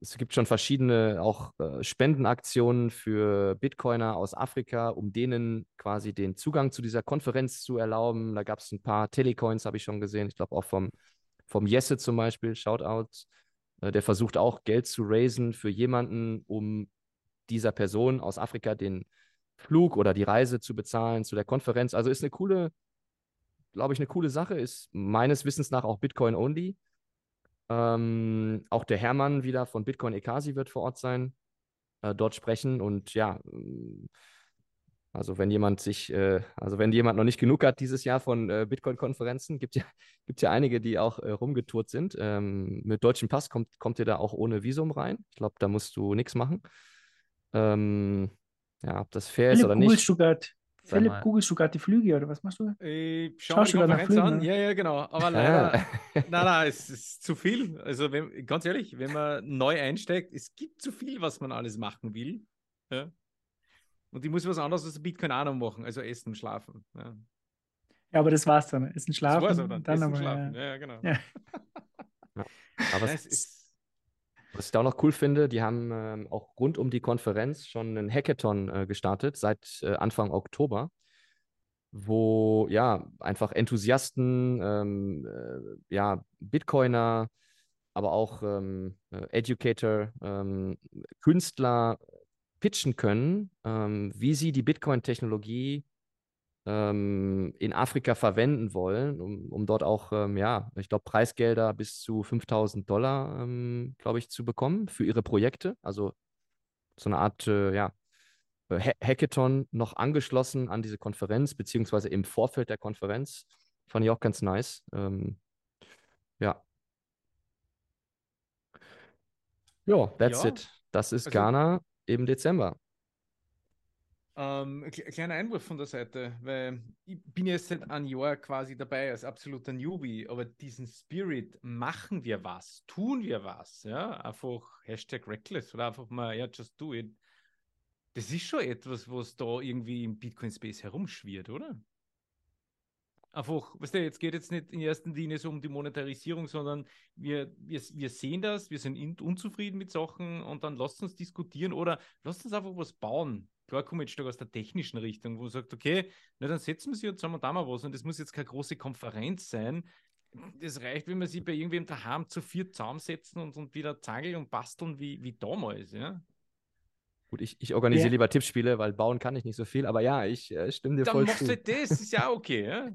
es gibt schon verschiedene auch äh, Spendenaktionen für Bitcoiner aus Afrika, um denen quasi den Zugang zu dieser Konferenz zu erlauben. Da gab es ein paar Telecoins, habe ich schon gesehen. Ich glaube auch vom, vom Jesse zum Beispiel, Shoutout. Äh, der versucht auch Geld zu raisen für jemanden, um dieser Person aus Afrika den Flug oder die Reise zu bezahlen zu der Konferenz. Also ist eine coole, glaube ich, eine coole Sache, ist meines Wissens nach auch Bitcoin only. Ähm, auch der Hermann wieder von Bitcoin Ekasi wird vor Ort sein, äh, dort sprechen und ja, ähm, also wenn jemand sich, äh, also wenn jemand noch nicht genug hat dieses Jahr von äh, Bitcoin-Konferenzen, gibt ja, gibt ja einige, die auch äh, rumgetourt sind. Ähm, mit deutschem Pass kommt, kommt ihr da auch ohne Visum rein. Ich glaube, da musst du nichts machen. Ähm, ja, ob das fair ist Philipp, oder googelst nicht. du grad, Sag Philipp, mal. googelst du gerade die Flüge oder was machst du? Ich schau Schaust die Konferenz an. Flügen, Ja, ja, genau. Aber leider, nein, nein, es ist zu viel. Also wenn, ganz ehrlich, wenn man neu einsteigt, es gibt zu viel, was man alles machen will. Ja. Und ich muss was anderes als Bitcoin auch noch machen, also essen, schlafen. Ja. Ja, aber das war's dann. Essen, Das schlafen. war's aber dann. dann essen, aber, schlafen. ja. Ja, ja, genau. Ja. Aber Nein, es es ist, Was ich da auch noch cool finde, die haben ähm, auch rund um die Konferenz schon einen Hackathon äh, gestartet seit äh, Anfang Oktober, wo ja einfach Enthusiasten, ähm, äh, ja, Bitcoiner, aber auch ähm, äh, Educator, ähm, Künstler pitchen können, ähm, wie sie die Bitcoin-Technologie ähm, in Afrika verwenden wollen, um, um dort auch, ähm, ja, ich glaube, Preisgelder bis zu 5000 Dollar, ähm, glaube ich, zu bekommen für ihre Projekte. Also so eine Art, äh, ja, äh, Ha- Hackathon noch angeschlossen an diese Konferenz, beziehungsweise im Vorfeld der Konferenz. Fand ich auch ganz nice. Ähm, ja. Ja, that's Ja, it. Das ist also- Ghana im Dezember. Ähm, ein kle- kleiner Einwurf von der Seite, weil ich bin jetzt seit einem Jahr quasi dabei als absoluter Newbie, aber diesen Spirit, machen wir was, tun wir was, ja, einfach Hashtag Reckless oder einfach mal, ja, just do it. Das ist schon etwas, was da irgendwie im Bitcoin-Space herumschwirrt, oder? einfach, weißt du, jetzt geht jetzt nicht in erster Linie so um die Monetarisierung, sondern wir, wir, wir sehen das, wir sind in, unzufrieden mit Sachen und dann lasst uns diskutieren oder lasst uns einfach was bauen. Klar komme ich stark aus der technischen Richtung, wo man sagt, okay, na dann setzen wir sie jetzt zusammen da mal was und das muss jetzt keine große Konferenz sein. Das reicht, wenn wir sie bei irgendwem daheim zu vier zusammensetzen und, und wieder zageln und basteln wie, wie damals, ja. Gut, ich, ich organisiere Ja. lieber Tippspiele, weil bauen kann ich nicht so viel, aber ja, ich äh, stimme dir Dann voll machst zu. du das, ist ja okay, ja.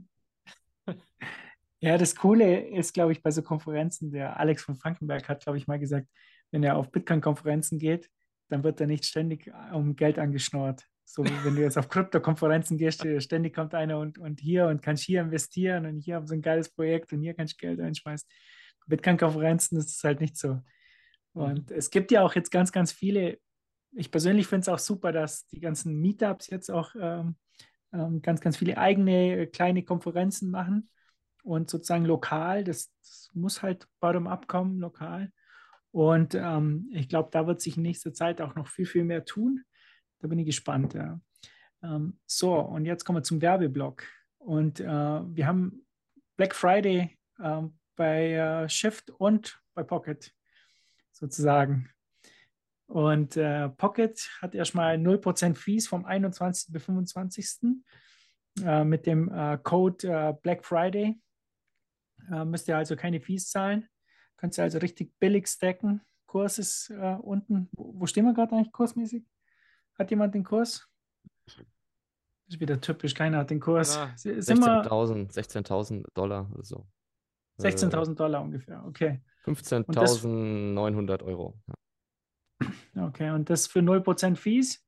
Ja, das Coole ist, glaube ich, bei so Konferenzen, der Alex von Frankenberg hat, glaube ich, mal gesagt, wenn er auf Bitcoin-Konferenzen geht, dann wird er nicht ständig um Geld angeschnort. So wie wenn du jetzt auf Krypto-Konferenzen gehst, äh, ständig kommt einer und, und hier und kannst hier investieren und hier haben sie ein geiles Projekt und hier kannst du Geld einschmeißen. Bitcoin-Konferenzen ist es halt nicht so. Und es gibt ja auch jetzt ganz, ganz viele, ich persönlich finde es auch super, dass die ganzen Meetups jetzt auch ähm, ähm, ganz, ganz viele eigene äh, kleine Konferenzen machen und sozusagen lokal, das, das muss halt bottom-up kommen, lokal. Und ähm, ich glaube, da wird sich in nächster Zeit auch noch viel, viel mehr tun. Da bin ich gespannt. Ja. Ähm, so, und jetzt kommen wir zum Werbeblock. Und äh, wir haben Black Friday ähm, bei äh, Shift und bei Pocket sozusagen. Und äh, Pocket hat erstmal 0% Fees vom 21. bis 25. Äh, mit dem äh, Code äh, Black Friday. Äh, müsst ihr also keine Fees zahlen. Könnt ihr also richtig billig stacken. Kurs ist äh, unten. Wo, wo stehen wir gerade eigentlich kursmäßig? Hat jemand den Kurs? Das ist wieder typisch, keiner hat den Kurs. Wir 16.000 16.000 Dollar oder so. Äh, 16.000 Dollar ungefähr, okay. 15.900 Euro. Ja. Okay, und das für 0% Fees?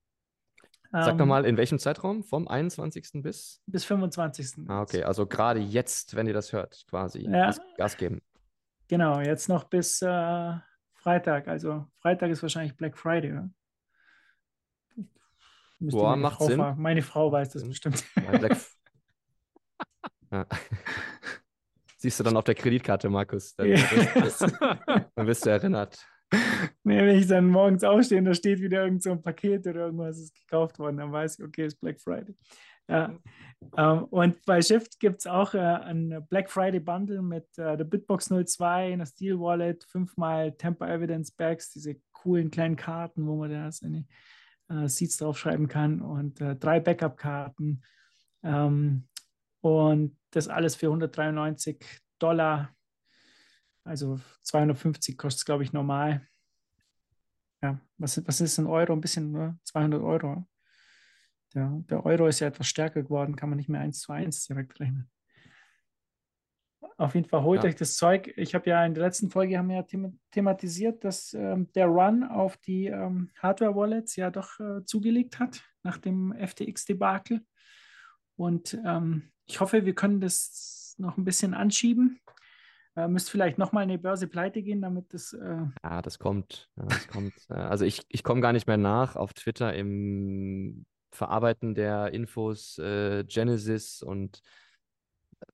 Sag Ähm, doch mal, in welchem Zeitraum? Vom 21. bis? Bis 25. Ah, okay. Also gerade jetzt, wenn ihr das hört, quasi. Ja. Gas, Gas geben. Genau, jetzt noch bis äh, Freitag. Also Freitag ist wahrscheinlich Black Friday, oder? Müsste Boah, meine macht Frau Sinn. fragen. Meine Frau weiß das bestimmt. Black ja. Siehst du dann auf der Kreditkarte, Markus. Dann, wirst, dann wirst du erinnert. Nee, wenn ich dann morgens aufstehe und da steht wieder irgend so ein Paket oder irgendwas ist gekauft worden, dann weiß ich, okay, ist Black Friday. Ja. Ähm, und bei Shift gibt es auch äh, ein Black Friday Bundle mit äh, der Bitbox 02, einer Steel Wallet, fünfmal Temper Evidence Bags, diese coolen kleinen Karten, wo man da seine äh, Seeds draufschreiben kann und äh, drei Backup-Karten. Ähm, und das alles für 193 Dollar. Also 250 kostet es, glaube ich, normal. Ja, was, was ist ein Euro? Ein bisschen, ne? 200 Euro. Der, der Euro ist ja etwas stärker geworden, kann man nicht mehr eins zu eins direkt rechnen. Auf jeden Fall holt Ja. euch das Zeug. Ich habe ja in der letzten Folge haben wir ja thema thematisiert, dass ähm, der Run auf die ähm, Hardware-Wallets ja doch äh, zugelegt hat nach dem FTX-Debakel. Und ähm, ich hoffe, wir können das noch ein bisschen anschieben. Äh, müsst vielleicht nochmal eine Börse pleite gehen, damit das. Äh, Ja, das kommt. Ja, das kommt. Äh, Also ich, ich komme gar nicht mehr nach auf Twitter im Verarbeiten der Infos, äh, Genesis und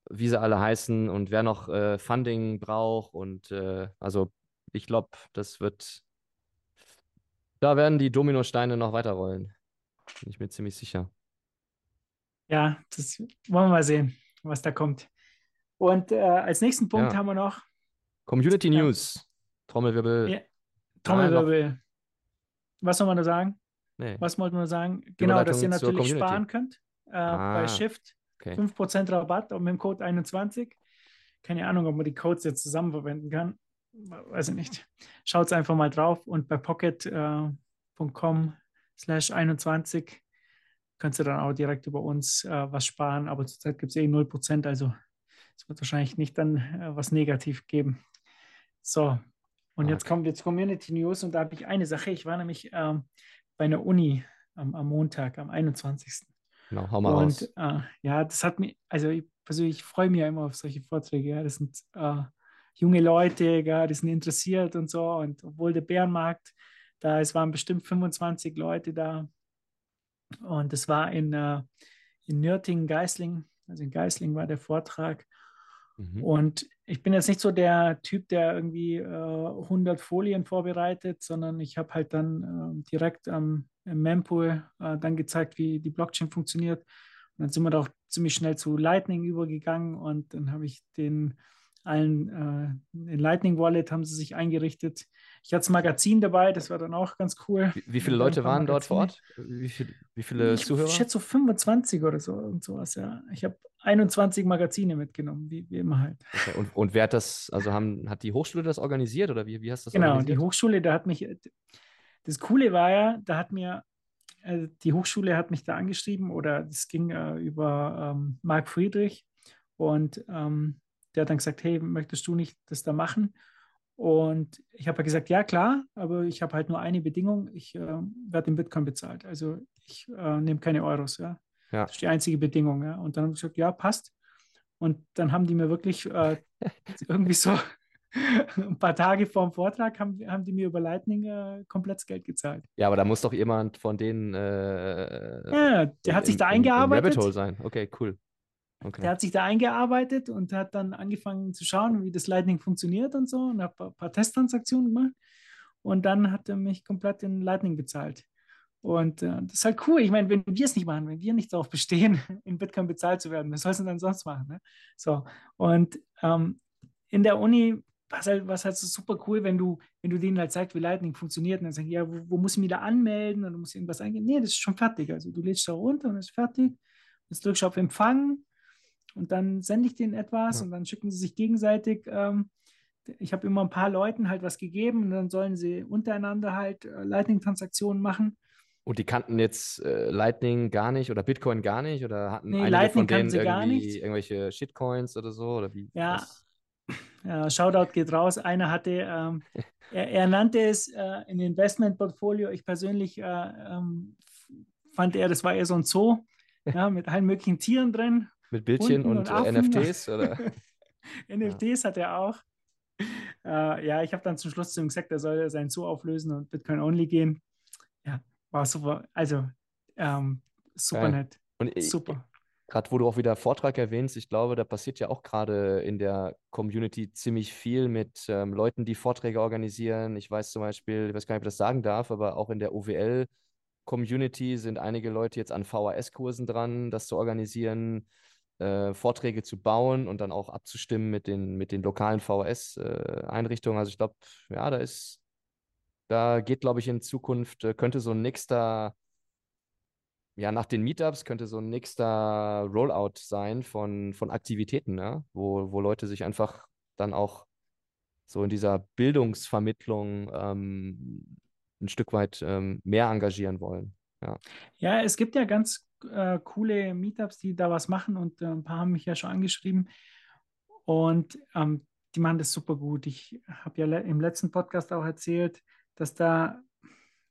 wie sie alle heißen und wer noch äh, Funding braucht. Und äh, also ich glaube, das wird, da werden die Dominosteine noch weiterrollen. Bin ich mir ziemlich sicher. ja, das wollen wir mal sehen, was da kommt. Und äh, als nächsten Punkt Ja. haben wir noch Community. News. Trommelwirbel. Ja. Trommelwirbel. Was soll man da sagen? Nee. Was wollte man sagen? Genau, dass ihr natürlich sparen könnt äh, bei Ah, Shift. Okay. 5% Rabatt und mit dem Code 21. Keine Ahnung, ob man die Codes jetzt zusammen verwenden kann. Weiß ich nicht. Schaut einfach mal drauf und bei pocket.com slash 21 könnt ihr dann auch direkt über uns äh, was sparen. Aber zurzeit gibt es eh 0%, also es wird wahrscheinlich nicht dann äh, was negativ geben. So, und jetzt Stark. kommt jetzt Community News und da habe ich eine Sache. Ich war nämlich ähm, bei einer Uni am, am Montag, am 21. Genau, hau mal Und äh, ja, das hat mich, also ich persönlich freue mich ja immer auf solche Vorträge. Ja. Das sind äh, junge Leute, ja, die sind interessiert und so. Und obwohl der Bärenmarkt, da es waren bestimmt 25 Leute da. Und es war in, äh, in Nürtingen-Geisling, also in Geisling war der Vortrag. Mhm. Und ich bin jetzt nicht so der Typ, der irgendwie äh, 100 Folien vorbereitet, sondern ich habe halt dann äh, direkt am im Mempool äh, dann gezeigt, wie die Blockchain funktioniert dann sind wir doch ziemlich schnell zu Lightning übergegangen und dann habe ich den allen äh, den Lightning Wallet haben sie sich eingerichtet. Ich hatte das Magazin dabei, das war dann auch ganz cool. Wie, wie viele Leute waren dort vor Magazine. Ort? Wie, viel, wie viele ich Zuhörer? schätze so 25 oder so und sowas, ja. Ich habe 21 Magazine mitgenommen, wie, wie immer halt. Okay. Und, und wer hat das, also haben, hat die Hochschule das organisiert oder wie, wie hast du das Genau, die organisiert? Hochschule, da hat mich, das Coole war ja, da hat mir, äh, die Hochschule hat mich da angeschrieben oder es ging äh, über ähm, Marc Friedrich und ähm, der hat dann gesagt, hey, möchtest du nicht das da machen? Und ich habe gesagt, ja klar, aber ich habe halt nur eine Bedingung, ich äh, werde in Bitcoin bezahlt. Also ich äh, nehme keine Euros, ja. Ja. Das ist die einzige Bedingung, ja. Und dann habe ich gesagt, ja, passt. Und dann haben die mir wirklich äh, irgendwie so ein paar Tage vor dem Vortrag haben, haben die mir über Lightning äh, komplettes Geld gezahlt. Ja, aber da muss doch jemand von denen äh, Ja, der hat sich da im eingearbeitet. Rabbit Hole sein. Okay, cool. Okay. Der hat sich da eingearbeitet und hat dann angefangen zu schauen, wie das Lightning funktioniert und so und hat ein paar Testtransaktionen gemacht. Und dann hat er mich komplett in Lightning bezahlt. Und äh, das ist halt cool. Ich meine, wenn wir es nicht machen, wenn wir nicht darauf bestehen, in Bitcoin bezahlt zu werden, was sollst du denn sonst machen? Ne? So. Und ähm, in der Uni war es halt, war's halt so super cool, wenn du, wenn du denen halt zeigst, wie Lightning funktioniert. Und dann sagen, ja, wo, wo muss ich mich da anmelden? Und du musst irgendwas eingeben. Nee, das ist schon fertig. Also du lädst da runter und es ist fertig. Jetzt drückst du auf Empfang und dann sende ich denen etwas Ja. und dann schicken sie sich gegenseitig. Ähm, ich habe immer ein paar Leuten halt was gegeben und dann sollen sie untereinander halt äh, Lightning-Transaktionen machen. Und die kannten jetzt äh, Lightning gar nicht oder Bitcoin gar nicht oder hatten Nee, einige Lightning von denen kannten sie gar irgendwie nicht. irgendwelche Shitcoins oder so? Oder wie? Ja. Äh, Shoutout geht raus. Einer hatte, ähm, er, er nannte es äh, ein Investmentportfolio. Ich persönlich äh, ähm, fand er, das war eher so ein Zoo ja, mit allen möglichen Tieren drin. Mit Bildchen Hunden und, und äh. NFTs? Oder? NFTs hat er auch. Äh, ja, ich habe dann zum Schluss zu ihm gesagt, er soll sein Zoo auflösen und Bitcoin only gehen. Ja, war super. Also, ähm, super Geil. nett. Und ich- Super. Gerade wo du auch wieder Vortrag erwähnst, ich glaube, da passiert ja auch gerade in der Community ziemlich viel mit ähm, Leuten, die Vorträge organisieren. Ich weiß zum Beispiel, ich weiß gar nicht, ob ich das sagen darf, aber auch in der OWL-Community sind einige Leute jetzt an VHS-Kursen dran, das zu organisieren, äh, Vorträge zu bauen und dann auch abzustimmen mit den, mit den lokalen VHS-Einrichtungen. Also ich glaube, ja, da ist, da geht, glaube ich, in Zukunft, äh, könnte so ein nächster ja, nach den Meetups könnte so ein nächster Rollout sein von, von Aktivitäten, ja? wo, wo Leute sich einfach dann auch so in dieser Bildungsvermittlung ähm, ein Stück weit ähm, mehr engagieren wollen. Ja, es gibt ja ganz äh, coole Meetups, die da was machen und äh, ein paar haben mich ja schon angeschrieben und ähm, die machen das super gut. Ich habe ja le im letzten Podcast auch erzählt, dass da,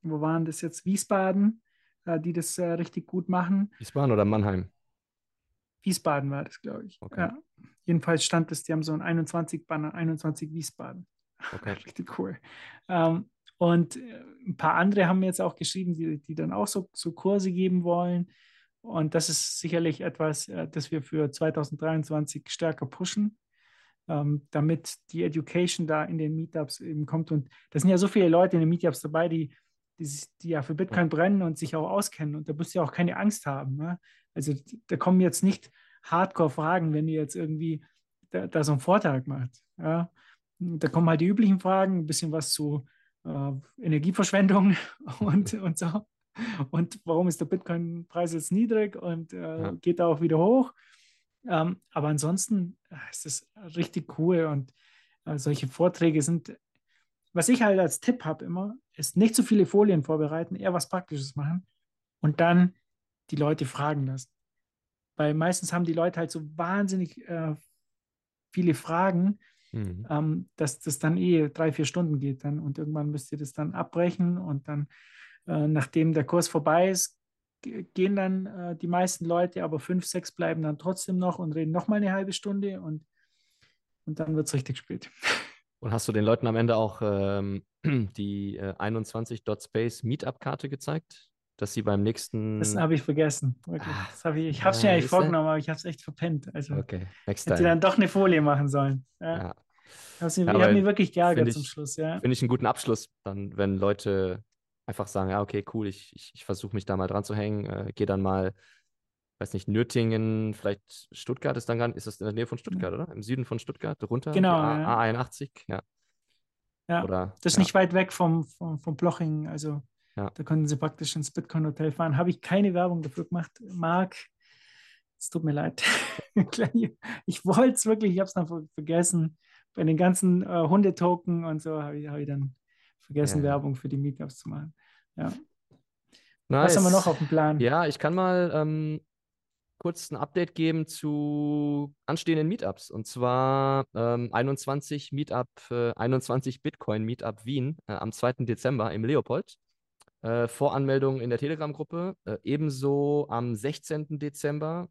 wo waren das jetzt, Wiesbaden, äh, die das äh, richtig gut machen. Wiesbaden oder Mannheim? Wiesbaden war das, glaube ich. Okay. Ja. Jedenfalls stand es, die haben so ein 21-Banner, 21 Wiesbaden. Okay. Richtig cool. Ähm, und äh, ein paar andere haben mir jetzt auch geschrieben, die, die dann auch so, so Kurse geben wollen. Und das ist sicherlich etwas, das wir für 2023 stärker pushen, ähm, damit die Education da in den Meetups eben kommt. Und da sind ja so viele Leute in den Meetups dabei, die, die, sich- die ja für Bitcoin brennen und sich auch auskennen. Und da musst du ja auch keine Angst haben. Ne? Also da kommen jetzt nicht Hardcore-Fragen, wenn ihr jetzt irgendwie da, da so einen Vortrag macht. Ja? Da kommen halt die üblichen Fragen, ein bisschen was zu äh, Energieverschwendung und, und so. Und warum ist der Bitcoin-Preis jetzt niedrig und äh, Ja. geht da auch wieder hoch? Ähm, aber ansonsten äh, ist es richtig cool und äh, solche Vorträge sind, was ich halt als Tipp habe immer, ist nicht zu viele Folien vorbereiten, eher was Praktisches machen und dann die Leute fragen lassen. Weil meistens haben die Leute halt so wahnsinnig äh, viele Fragen, Mhm. ähm, dass das dann eh drei, vier Stunden geht dann und irgendwann müsst ihr das dann abbrechen und dann, äh, nachdem der Kurs vorbei ist, gehen dann äh, die meisten Leute, aber fünf, sechs bleiben dann trotzdem noch und reden nochmal eine halbe Stunde und, und dann wird es richtig spät. Und hast du den Leuten am Ende auch ähm, die äh, 21.space Meetup-Karte gezeigt, dass sie beim nächsten. Das habe ich vergessen. Ah, Das habe ich ich habe es ja, mir eigentlich vorgenommen, aber ich habe es echt verpennt. Also Okay, next hätte time. dann doch eine Folie machen sollen. Ja. Ja. Ich habe hab mich wirklich geärgert zum Schluss. Ja. Finde ich einen guten Abschluss, dann, wenn Leute einfach sagen, ja, okay, cool, ich, ich, ich versuche mich da mal dran zu hängen, äh, gehe dann mal weiß nicht, Nürtingen, vielleicht Stuttgart ist dann gar nicht, ist das in der Nähe von Stuttgart, oder? Im Süden von Stuttgart, runter? Genau, A, ja. A81, ja. Ja, Oder, das ist ja. nicht weit weg vom, vom, vom Bloching. Also Ja. da konnten sie praktisch ins Bitcoin Hotel fahren. Habe ich keine Werbung dafür gemacht. Marc, es tut mir leid. ich wollte es wirklich, ich habe es dann ver- vergessen. Bei den ganzen äh, Hundetoken und so habe ich, hab ich dann vergessen, Ja. Werbung für die Meetups zu machen. Ja. Nice. Was haben wir noch auf dem Plan? Ja, ich kann mal ähm, kurz ein Update geben zu anstehenden Meetups. Und zwar ähm, 21 Meetup, äh, 21 Bitcoin Meetup Wien äh, am 2. Dezember im Leopold. Äh, Voranmeldung in der Telegram-Gruppe. Äh, ebenso am 16. Dezember.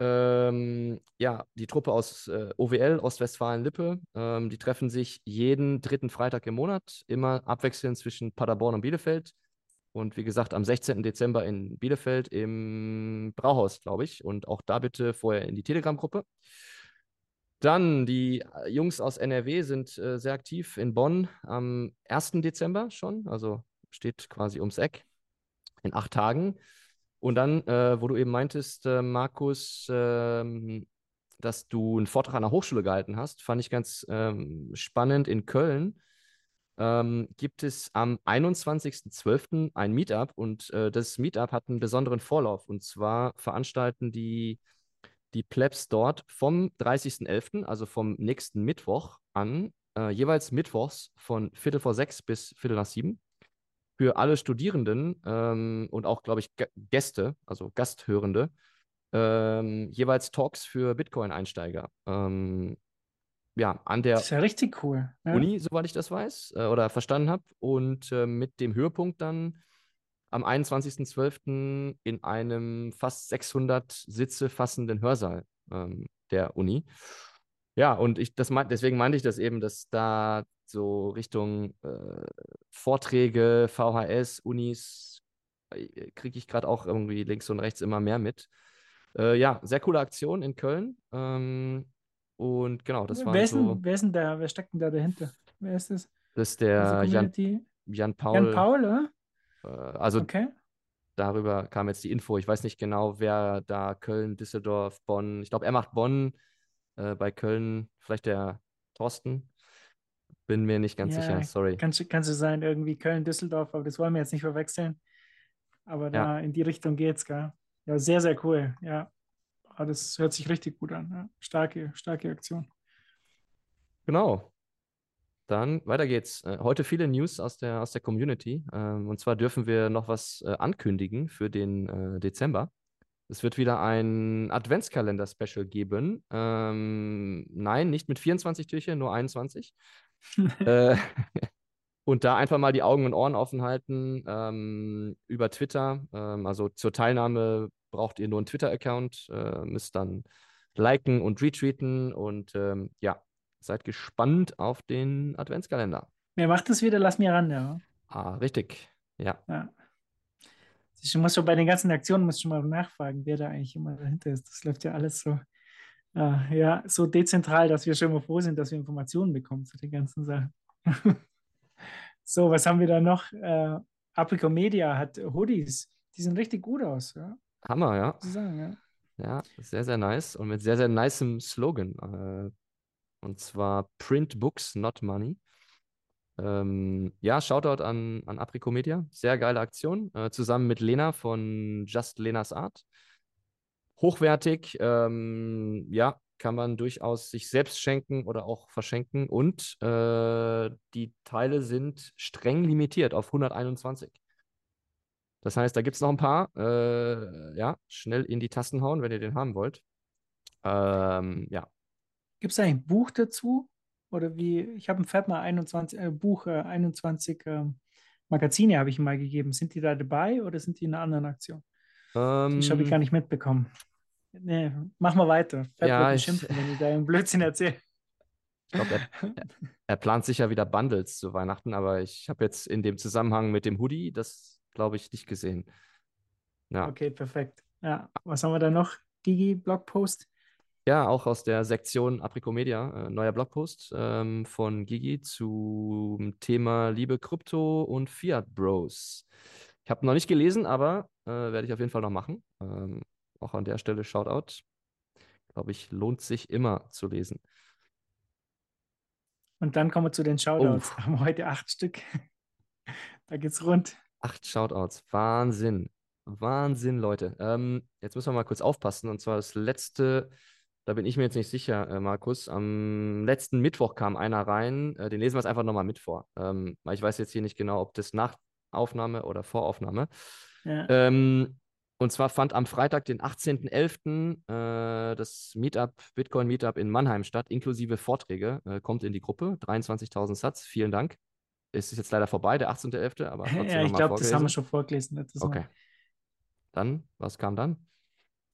Ähm, ja, die Truppe aus äh, OWL, Ostwestfalen-Lippe, ähm, die treffen sich jeden dritten Freitag im Monat, immer abwechselnd zwischen Paderborn und Bielefeld. Und wie gesagt, am 16. Dezember in Bielefeld im Brauhaus, glaube ich. Und auch da bitte vorher in die Telegram-Gruppe. Dann die äh, Jungs aus NRW sind äh, sehr aktiv in Bonn am 1. Dezember schon. Also steht quasi ums Eck in acht Tagen. Und dann, äh, wo du eben meintest, äh, Markus, ähm, dass du einen Vortrag an der Hochschule gehalten hast, fand ich ganz ähm, spannend in Köln ähm, gibt es am 21.12. ein Meetup und äh, das Meetup hat einen besonderen Vorlauf. Und zwar veranstalten die, die Plebs dort vom 30.11., also vom nächsten Mittwoch an, äh, jeweils mittwochs von Viertel vor sechs bis Viertel nach sieben für alle Studierenden ähm, und auch, glaube ich, G Gäste, also Gasthörende, ähm, jeweils Talks für Bitcoin-Einsteiger. Ähm, ja, an der Das ist ja richtig cool. Ja. Uni, soweit ich das weiß äh, oder verstanden habe. Und äh, mit dem Höhepunkt dann am 21.12. in einem fast 600 Sitze fassenden Hörsaal ähm, der Uni. Ja, und ich, das mein, deswegen meinte ich das eben, dass da so Richtung äh, Vorträge, VHS, Unis, äh, kriege ich gerade auch irgendwie links und rechts immer mehr mit. Äh, ja, sehr coole Aktion in Köln. Ähm, und genau, das war wer, ist so. denn, wer ist denn da? Wer steckt denn da dahinter? Wer ist das? Das ist der Jan? Jan Paul. Jan Paul, oder? Äh, also Okay. darüber kam jetzt die Info. Ich weiß nicht genau, wer da Köln, Düsseldorf, Bonn. Ich glaube, er macht Bonn. Äh, bei Köln vielleicht der Thorsten. Bin mir nicht ganz Ja, sicher. Sorry. Kann, kann so sein, irgendwie Köln, Düsseldorf, aber das wollen wir jetzt nicht verwechseln. Aber da in die Richtung geht's, gell? Ja, sehr, sehr cool. Ja. Aber das hört sich richtig gut an. Ja. Starke, starke Aktion. Genau. Dann weiter geht's. Äh, heute viele News aus der, aus der Community. Ähm, und zwar dürfen wir noch was äh, ankündigen für den äh, Dezember. Es wird wieder ein Adventskalender-Special geben. Ähm, nein, nicht mit 24 Türchen, nur 21. äh, und da einfach mal die Augen und Ohren offen halten ähm, über Twitter. Ähm, also zur Teilnahme braucht ihr nur einen Twitter-Account, äh, müsst dann liken und retweeten und ähm, ja, seid gespannt auf den Adventskalender. Wer macht das wieder? Lass mir ran, ja. Ah, richtig. Ja. ja. Ich muss schon bei den ganzen Aktionen muss ich schon mal nachfragen, wer da eigentlich immer dahinter ist. Das läuft ja alles so, äh, ja, so dezentral, dass wir schon mal froh sind, dass wir Informationen bekommen zu den ganzen Sachen. so, was haben wir da noch? Äh, Aprico Media hat Hoodies. Die sehen richtig gut aus, ja. Hammer, ja. Sagen, ja. Ja, sehr, sehr nice und mit sehr, sehr nicem Slogan. Äh, und zwar Print Books, not Money. Ähm, ja, Shoutout an, an Aprico Media. Sehr geile Aktion. Äh, zusammen mit Lena von Just Lenas Art. Hochwertig. Ähm, ja, kann man durchaus sich selbst schenken oder auch verschenken. Und äh, die Teile sind streng limitiert auf 121. Das heißt, da gibt es noch ein paar. Äh, ja, schnell in die Tasten hauen, wenn ihr den haben wollt. Ähm, ja, Gibt es da ein Buch dazu? Oder wie? Ich habe ein Fatma 21, äh, Buch, äh, 21 ähm, Magazine habe ich ihm mal gegeben. Sind die da dabei oder sind die in einer anderen Aktion? Das habe ich ähm, gar nicht mitbekommen. Nee, mach mal weiter. Fett Ja, ich- schimpfen, wenn ich da einen Blödsinn erzähle. ich glaube, er, er plant sicher wieder Bundles zu Weihnachten, aber ich habe jetzt in dem Zusammenhang mit dem Hoodie das, glaube ich, nicht gesehen. Ja. Okay, perfekt. Ja, was haben wir da noch? Gigi, Blogpost? Ja, auch aus der Sektion Apricomedia, äh, neuer Blogpost ähm, von Gigi zum Thema Liebe Krypto und Fiat Bros. Ich habe noch nicht gelesen, aber äh, werde ich auf jeden Fall noch machen. Ähm, auch an der Stelle Shoutout. Glaube ich, lohnt sich immer zu lesen. Und dann kommen wir zu den Shoutouts. Oh. Haben wir heute acht Stück. Da geht's rund. Acht Shoutouts. Wahnsinn. Wahnsinn, Leute. Ähm, jetzt müssen wir mal kurz aufpassen. Und zwar das letzte, da bin ich mir jetzt nicht sicher, äh, Markus. Am letzten Mittwoch kam einer rein. Äh, den lesen wir jetzt einfach nochmal mit vor. Ähm, weil ich weiß jetzt hier nicht genau, ob das nach Aufnahme oder Voraufnahme. Ja. Ähm, und zwar fand am Freitag, den 18.11., äh, das Meetup, Bitcoin Meetup in Mannheim statt, inklusive Vorträge. Äh, kommt in die Gruppe. 23.000 Satz. Vielen Dank. Es ist jetzt leider vorbei, der 18.11., aber Ja, ich glaube, das haben wir schon vorgelesen. letztes Mal. Okay. Dann, was kam dann?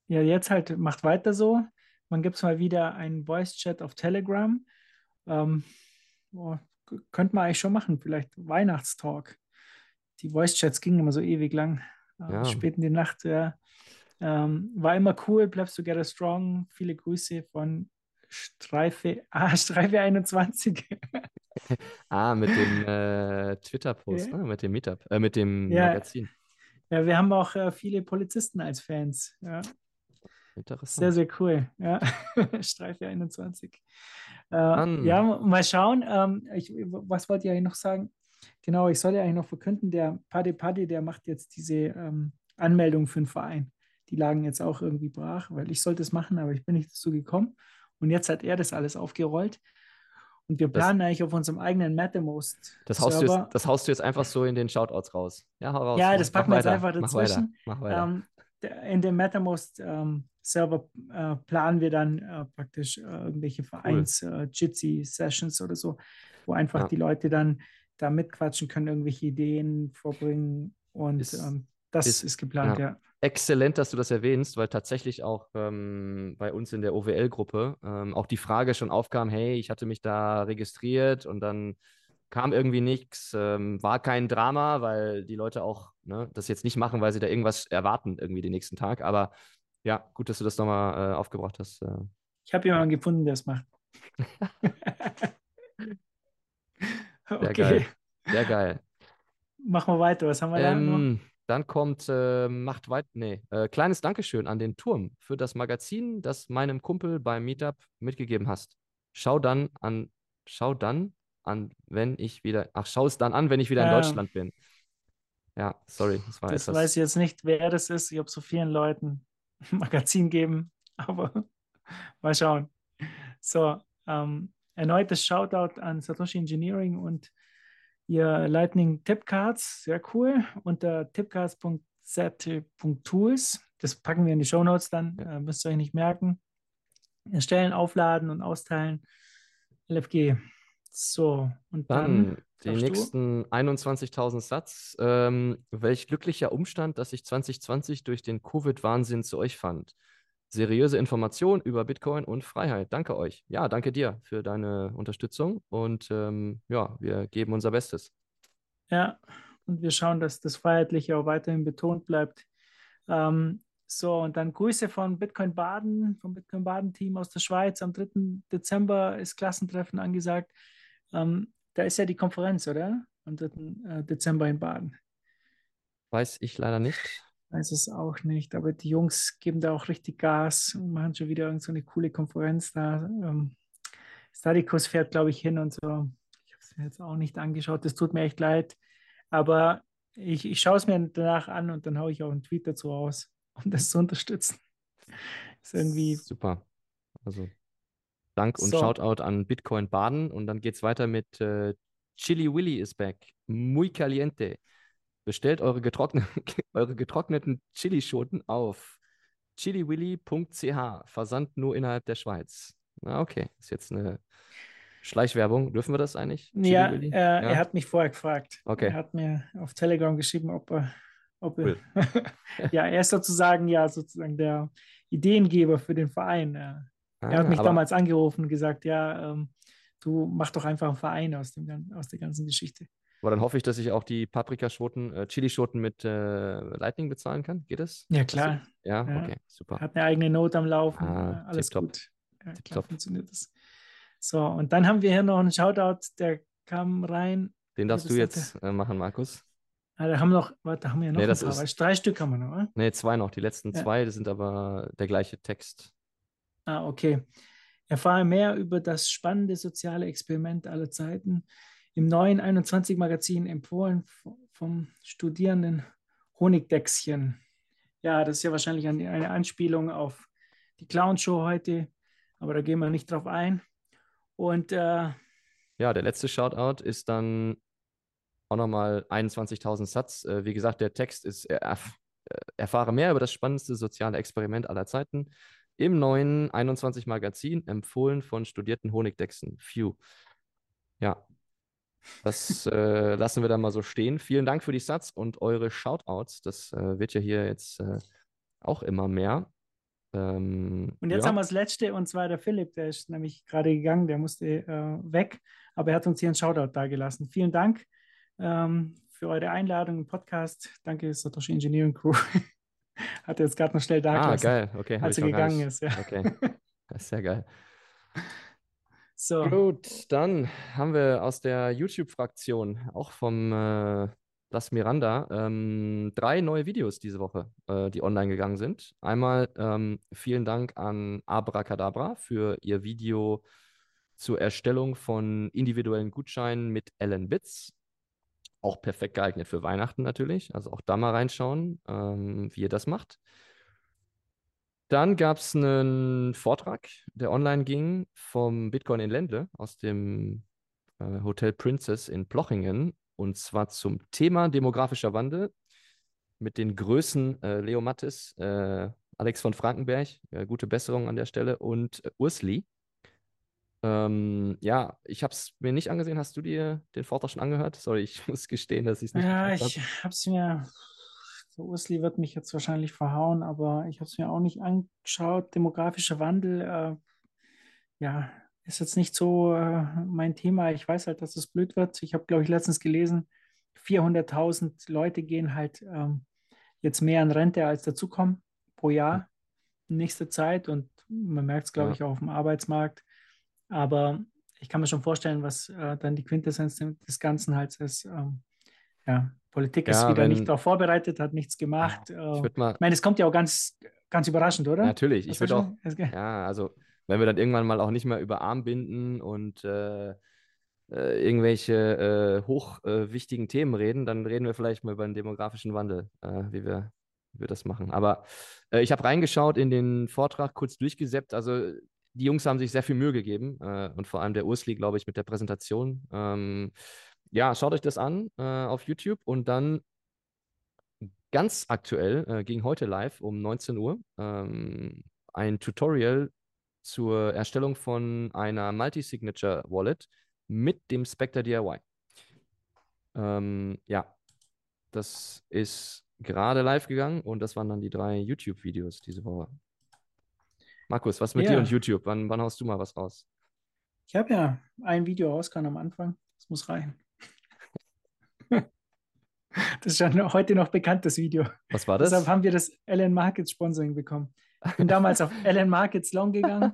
Ja, jetzt halt macht weiter so. Man gibt es mal wieder einen Voice-Chat auf Telegram. Ähm, oh, könnte man eigentlich schon machen, vielleicht Weihnachtstalk. Die Voice-Chats gingen immer so ewig lang, Ja. spät in die Nacht. Ja. Ähm, war immer cool, bleibst together strong. Viele Grüße von Streife, ah, Streife 21. Ah, mit dem äh, Twitter-Post, Ja. ne? mit dem Meetup, äh, mit dem Ja. Magazin. Ja, wir haben auch äh, viele Polizisten als Fans. Ja. Interessant. Sehr, sehr cool. Ja. Streife 21. Äh, ja, mal schauen. Ähm, ich, was ich eigentlich noch sagen? Genau, ich soll ja eigentlich noch verkünden, der Paddy Paddy, der macht jetzt diese ähm, Anmeldung für den Verein. Die lagen jetzt auch irgendwie brach, weil ich sollte es machen, aber ich bin nicht dazu gekommen. Und jetzt hat er das alles aufgerollt. Und wir Das- planen eigentlich auf unserem eigenen Mattermost. Das haust, du Server. jetzt, das haust du jetzt einfach so in den Shoutouts raus. Ja, hau raus. Ja, das packen wir jetzt einfach Mach weiter. dazwischen. Mach weiter. Ähm, in dem Mattermost ähm, Server äh, planen wir dann äh, praktisch äh, irgendwelche Vereins äh, Jitsi Sessions oder so, wo einfach Ja. die Leute dann da mitquatschen können, irgendwelche Ideen vorbringen und Ist- ähm, das ist- ist, geplant, ja. ja. Exzellent, dass du das erwähnst, weil tatsächlich auch ähm, bei uns in der OWL-Gruppe ähm, auch die Frage schon aufkam, hey, ich hatte mich da registriert und dann kam irgendwie nichts, ähm, war kein Drama, weil die Leute auch ne, das jetzt nicht machen, weil sie da irgendwas erwarten irgendwie den nächsten Tag. Aber ja, gut, dass du das nochmal äh, aufgebracht hast. Äh, Ich habe jemanden gefunden, der es macht. sehr okay, geil. Sehr geil. machen wir weiter. Was haben wir da noch? Ähm, dann kommt, äh, macht weit, nee, äh, kleines Dankeschön an den Turm für das Magazin, das meinem Kumpel beim Meetup mitgegeben hast. Schau dann an, schau dann an, wenn ich wieder, ach, schau es dann an, wenn ich wieder in Ähm. Deutschland bin. Ja, sorry, das war Das etwas. weiß ich jetzt nicht, wer das ist. Ich habe so vielen Leuten ein Magazin geben, aber mal schauen. So, ähm, erneutes Shoutout an Satoshi Engineering und ihr Lightning Tipcards, sehr cool, unter tipcards.z.tools. Das packen wir in die Shownotes dann, äh, müsst ihr euch nicht merken. Erstellen, aufladen und austeilen. LFG. So, und dann, Dann die nächsten 21.000 Satz. Ähm, welch glücklicher Umstand, dass ich 2020 durch den Covid-Wahnsinn zu euch fand. Seriöse Information über Bitcoin und Freiheit. Danke euch. Ja, danke dir für deine Unterstützung und ähm, ja, wir geben unser Bestes. Ja, und wir schauen, dass das Freiheitliche auch weiterhin betont bleibt. Ähm, so, und dann Grüße von Bitcoin Baden, vom Bitcoin Baden-Team aus der Schweiz. Am 3. Dezember ist Klassentreffen angesagt. Ähm, da ist ja die Konferenz, oder? Am 3. äh, Dezember in Baden. Weiß ich leider nicht. Weiß es auch nicht, aber die Jungs geben da auch richtig Gas und machen schon wieder irgend so eine coole Konferenz da. Ähm, Stadikus fährt, glaube ich, hin und so. Ich habe es mir jetzt auch nicht angeschaut, das tut mir echt leid. Aber ich, ich schaue es mir danach an und dann haue ich auch einen Tweet dazu raus, um das zu unterstützen. Ist irgendwie, Super. Also Dank und So. Shoutout an Bitcoin Baden und dann geht's weiter mit äh, Chili Willy is back. Muy caliente. Bestellt eure, getrockne eure getrockneten Chilischoten auf chiliwilly.ch. Versand nur innerhalb der Schweiz. Na, okay. Ist jetzt eine Schleichwerbung. Dürfen wir das eigentlich? Chili ja, Willy? äh, er hat mich vorher gefragt. Okay. Er hat mir auf Telegram geschrieben, ob er, ob er Cool. ja, er ist sozusagen ja sozusagen der Ideengeber für den Verein. Ja. Er hat Ah, mich aber- damals angerufen und gesagt, ja, ähm, du mach doch einfach einen Verein aus, dem, aus der ganzen Geschichte. Aber dann hoffe ich, dass ich auch die Paprikaschoten, äh, Chilischoten mit äh, Lightning bezahlen kann. Geht das? Ja, klar. Ja, Ja. okay, super. Hat eine eigene Note am Laufen. Ah, alles tipptopp. gut. Ja, klar funktioniert das. So, und dann haben wir hier noch einen Shoutout, der kam rein. Den darfst du jetzt äh, machen, Markus. Ah, da haben wir noch, warte, da haben wir noch Nee, ein paar. ist- Drei Stück haben wir noch, oder? Nee, zwei noch. Die letzten Ja. zwei, das sind aber der gleiche Text. Ah, okay. Erfahre mehr über das spannende soziale Experiment aller Zeiten im neuen 21-Magazin empfohlen vom Studierenden Honigdächschen. Ja, das ist ja wahrscheinlich eine, eine Anspielung auf die Clown-Show heute, aber da gehen wir nicht drauf ein. Und äh, Ja, der letzte Shoutout ist dann auch nochmal 21.000 Satz. Äh, wie gesagt, der Text ist, äh, erf äh, erfahre mehr über das spannendste soziale Experiment aller Zeiten im neuen 21 Magazin, empfohlen von studierten Honigdechsen. Phew. Ja, das äh, lassen wir dann mal so stehen. Vielen Dank für die Satz und eure Shoutouts. Das äh, wird ja hier jetzt äh, auch immer mehr. Ähm, Und jetzt ja. haben wir das letzte, und zwar der Philipp, der ist nämlich gerade gegangen, der musste äh, weg, aber er hat uns hier einen Shoutout dagelassen. Vielen Dank ähm, für eure Einladung im Podcast. Danke, Satoshi Engineering Crew. hat er jetzt gerade noch schnell da Ah, geil. Okay, als er gegangen ist. Ja. Okay, das ist sehr geil. So, Gut, dann haben wir aus der YouTube-Fraktion, auch vom äh, Las Miranda, ähm, drei neue Videos diese Woche, äh, die online gegangen sind. Einmal ähm, vielen Dank an Abracadabra für ihr Video zur Erstellung von individuellen Gutscheinen mit Ellen Bits. Auch perfekt geeignet für Weihnachten natürlich. Also auch da mal reinschauen, ähm, wie ihr das macht. Dann gab es einen Vortrag, der online ging, vom Bitcoin in Ländle aus dem äh, Hotel Princess in Plochingen. Und zwar zum Thema demografischer Wandel mit den Größen äh, Leo Mattes, äh, Alex von Frankenberg, äh, gute Besserung an der Stelle, und äh, Ursli. Ähm, ja, ich habe es mir nicht angesehen. Hast du dir den Vortrag schon angehört? Sorry, ich muss gestehen, dass ich es nicht ja, ich habe es mir, der Ursli wird mich jetzt wahrscheinlich verhauen, aber ich habe es mir auch nicht angeschaut. Demografischer Wandel, äh, ja, ist jetzt nicht so äh, mein Thema. Ich weiß halt, dass es blöd wird. Ich habe, glaube ich, letztens gelesen, 400.000 Leute gehen halt ähm, jetzt mehr in Rente als dazukommen pro Jahr in nächster Zeit. Und man merkt es, glaube Ja. ich, auch auf dem Arbeitsmarkt. Aber ich kann mir schon vorstellen, was äh, dann die Quintessenz des Ganzen halt ist. Ähm, ja, Politik ist Ja, wieder wenn- nicht darauf vorbereitet, hat nichts gemacht. Äh, Ich ich würde mal, meine, es kommt ja auch ganz, ganz überraschend, oder? natürlich, ich würde auch, Ja, also wenn wir dann irgendwann mal auch nicht mehr über Armbinden und äh, äh, irgendwelche äh, hochwichtigen Themen reden, dann reden wir vielleicht mal über den demografischen Wandel, äh, wie wir, wie wir das machen. Aber äh, ich habe reingeschaut in den Vortrag, kurz durchgesäppt. Also die Jungs haben sich sehr viel Mühe gegeben äh, und vor allem der Ursli, glaube ich, mit der Präsentation. Ähm, ja, schaut euch das an äh, auf YouTube und dann ganz aktuell, äh, ging heute live um 19 Uhr, ähm, ein Tutorial zur Erstellung von einer Multi-Signature-Wallet mit dem Spectre DIY. Ähm, ja, das ist gerade live gegangen und das waren dann die drei YouTube-Videos diese Woche. Markus, was mit dir Ja. und YouTube? Wann, wann haust du mal was raus? Ich habe ja ein Video rausgehauen am Anfang. Das muss rein. Das ist schon heute noch bekannt, das Video. Was war das? Deshalb haben wir das Allen Markets Sponsoring bekommen. Ich bin damals auf Allen Markets Long gegangen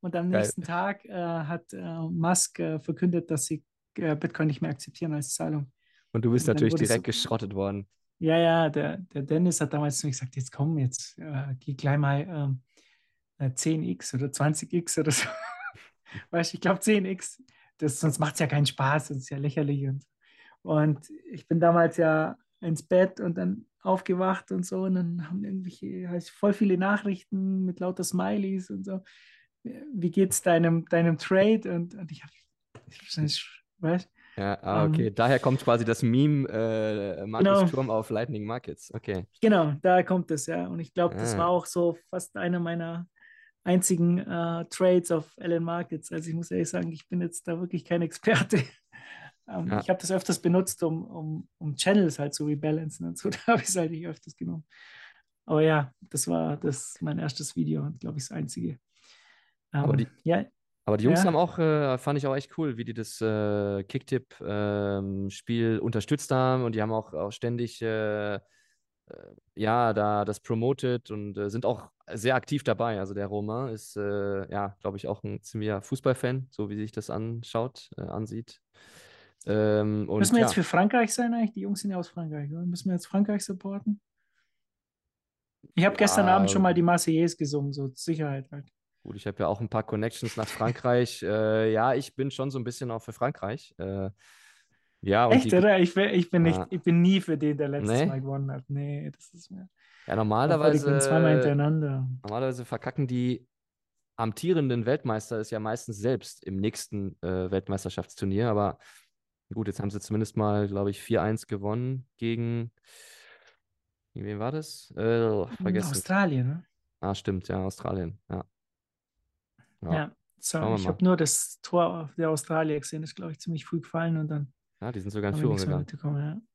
und am Geil. nächsten Tag äh, hat äh, Musk äh, verkündet, dass sie äh, Bitcoin nicht mehr akzeptieren als Zahlung. Und du bist und natürlich direkt so- geschrottet worden. Ja, ja, der, der Dennis hat damals zu mir gesagt, jetzt komm, jetzt äh, geh gleich mal ähm, äh, 10x oder 20x oder so. weißt du, ich glaube 10x, das, sonst macht es ja keinen Spaß, das ist ja lächerlich. Und, und ich bin damals ja ins Bett und dann aufgewacht und so und dann haben irgendwelche, halt voll viele Nachrichten mit lauter Smileys und so. Wie geht's deinem, deinem Trade? Und, und ich habe, weißt Ja, ah, okay. Ähm, Daher kommt quasi das Meme äh, Markus Genau. Turm auf Lightning Markets. Okay. Genau, da kommt es, ja. Und ich glaube, das Ah. war auch so fast einer meiner einzigen äh, Trades auf Allen Markets. Also ich muss ehrlich sagen, ich bin jetzt da wirklich kein Experte. Ähm, Ja. Ich habe das öfters benutzt, um, um, um Channels halt zu rebalancen und so. Da habe ich es halt nicht öfters genommen. Aber ja, das war das mein erstes Video und glaube ich das einzige. Aber Ähm, die- ja, Aber die Jungs Ja. haben auch, äh, fand ich auch echt cool, wie die das äh, Kicktipp-Spiel unterstützt haben und die haben auch, auch ständig, äh, äh, ja, da das promoted und äh, sind auch sehr aktiv dabei. Also der Romain ist, äh, ja, glaube ich, auch ein ziemlicher Fußballfan, so wie sich das anschaut, äh, ansieht. Ähm, Müssen wir ja, jetzt für Frankreich sein eigentlich? Die Jungs sind ja aus Frankreich, oder? Müssen wir jetzt Frankreich supporten? Ich habe gestern Ja. Abend schon mal die Marseillaise gesungen, so Sicherheit halt. gut, ich habe ja auch ein paar Connections nach Frankreich. Äh, ja, ich bin schon so ein bisschen auch für Frankreich. Äh, ja, Echt, die, oder? Ich, bin- ich bin nicht, Ja. ich bin nie für den, der letztes Nee? Mal gewonnen hat. Nee, das ist mir. ja, bin zweimal normalerweise, hintereinander. normalerweise verkacken die amtierenden Weltmeister es ja meistens selbst im nächsten äh, Weltmeisterschaftsturnier. Aber gut, jetzt haben sie zumindest mal, glaube ich, 4-1 gewonnen gegen, gegen wen war das? Äh, vergessen. Australien, ne? Ah, stimmt, ja, Australien. Ja. Ja. Ja. So, Schauen wir ich habe nur das Tor der Australier gesehen, das ist, glaube ich, ziemlich früh gefallen und dann Ja, die sind sogar in Führung gegangen.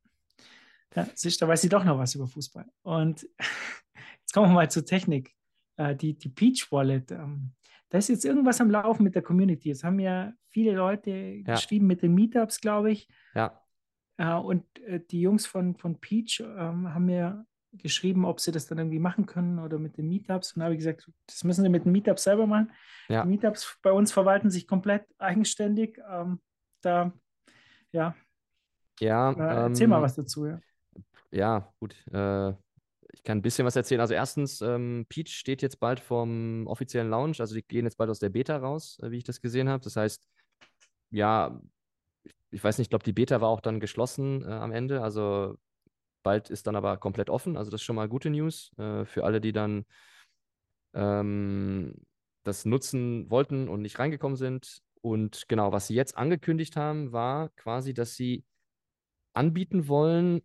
Ja. Siehst, da weiß sie doch noch was über Fußball. Und jetzt kommen wir mal zur Technik. Äh, die, die Peach Wallet, ähm, da ist jetzt irgendwas am Laufen mit der Community. Es haben ja viele Leute Ja. geschrieben mit den Meetups, glaube ich. Ja, Äh, und äh, die Jungs von, von Peach ähm, haben mir geschrieben, ob sie das dann irgendwie machen können oder mit den Meetups. Und da habe ich gesagt, das müssen sie mit den Meetups selber machen. Ja. Die Meetups bei uns verwalten sich komplett eigenständig. Ähm, da, ja, ja. äh, erzähl mal ähm, was dazu. Ja. Ja, gut. Äh, ich kann ein bisschen was erzählen. Also erstens, ähm, Peach steht jetzt bald vom offiziellen Launch. Also die gehen jetzt bald aus der Beta raus, äh, wie ich das gesehen habe. Das heißt, ja, ich- ich weiß nicht, ich glaube, die Beta war auch dann geschlossen äh, am Ende. Also bald ist dann aber komplett offen. Also das ist schon mal gute News äh, für alle, die dann ähm, das nutzen wollten und nicht reingekommen sind. Und genau, was sie jetzt angekündigt haben, war quasi, dass sie anbieten wollen,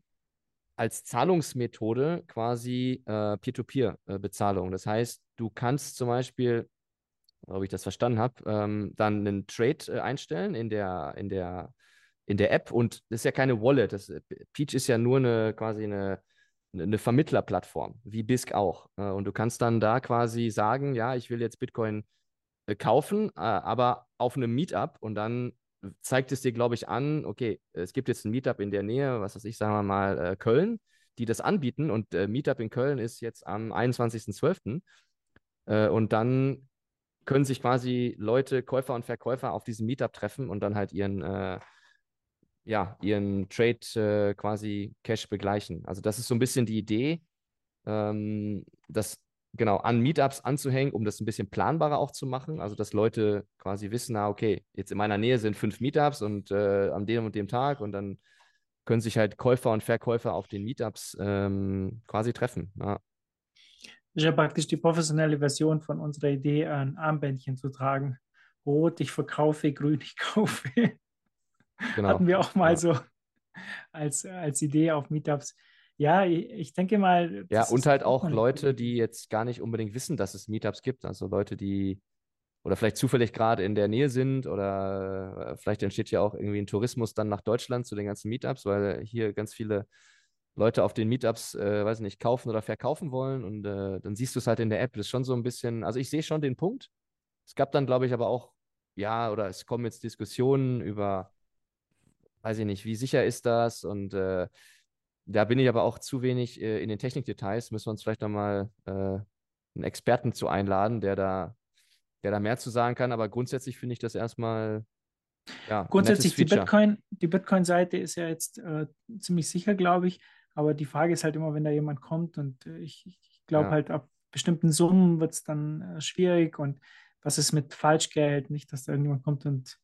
als Zahlungsmethode quasi äh, Peer-to-Peer-Bezahlung. Das heißt, du kannst zum Beispiel, ob ich das verstanden habe, ähm, dann einen Trade äh, einstellen in der, in der, in der App und das ist ja keine Wallet. Das, äh, Peach ist ja nur eine quasi eine, eine Vermittlerplattform, wie BISC auch. Äh, und du kannst dann da quasi sagen, ja, ich will jetzt Bitcoin äh, kaufen, äh, aber auf einem Meetup und dann zeigt es dir, glaube ich, an, okay, es gibt jetzt ein Meetup in der Nähe, was weiß ich, sagen wir mal, äh, Köln, die das anbieten und äh, Meetup in Köln ist jetzt am 21.12. Äh, und dann können sich quasi Leute, Käufer und Verkäufer auf diesem Meetup treffen und dann halt ihren, äh, ja, ihren Trade äh, quasi Cash begleichen. Also das ist so ein bisschen die Idee, ähm, das genau an Meetups anzuhängen, um das ein bisschen planbarer auch zu machen. Also dass Leute quasi wissen, na okay, jetzt in meiner Nähe sind fünf Meetups und äh, an dem und dem Tag und dann können sich halt Käufer und Verkäufer auf den Meetups ähm, quasi treffen. Ja. Das ist ja praktisch die professionelle Version von unserer Idee, ein Armbändchen zu tragen. Rot, ich verkaufe, grün, ich kaufe. Genau. Hatten wir auch mal Ja. so als, als Idee auf Meetups. Ja, ich, denke mal. Ja, und halt auch Leute, die jetzt gar nicht unbedingt wissen, dass es Meetups gibt. Also Leute, die oder vielleicht zufällig gerade in der Nähe sind oder äh, vielleicht entsteht ja auch irgendwie ein Tourismus dann nach Deutschland zu den ganzen Meetups, weil hier ganz viele Leute auf den Meetups, äh, weiß nicht, kaufen oder verkaufen wollen und äh, dann siehst du es halt in der App. Das ist schon so ein bisschen, also ich sehe schon den Punkt. Es gab dann, glaube ich, aber auch, ja, oder es kommen jetzt Diskussionen über, weiß ich nicht, wie sicher ist das und äh, da bin ich aber auch zu wenig äh, in den Technikdetails. Müssen wir uns vielleicht nochmal äh, einen Experten zu einladen, der da, der da mehr zu sagen kann. Aber grundsätzlich finde ich das erstmal ja, Grundsätzlich, die nettes Feature. Bitcoin, die Bitcoin-Seite ist ja jetzt äh, ziemlich sicher, glaube ich. Aber die Frage ist halt immer, wenn da jemand kommt und äh, ich, ich glaube Ja. halt, ab bestimmten Summen wird es dann äh, schwierig und was ist mit Falschgeld? Nicht, dass da irgendjemand kommt und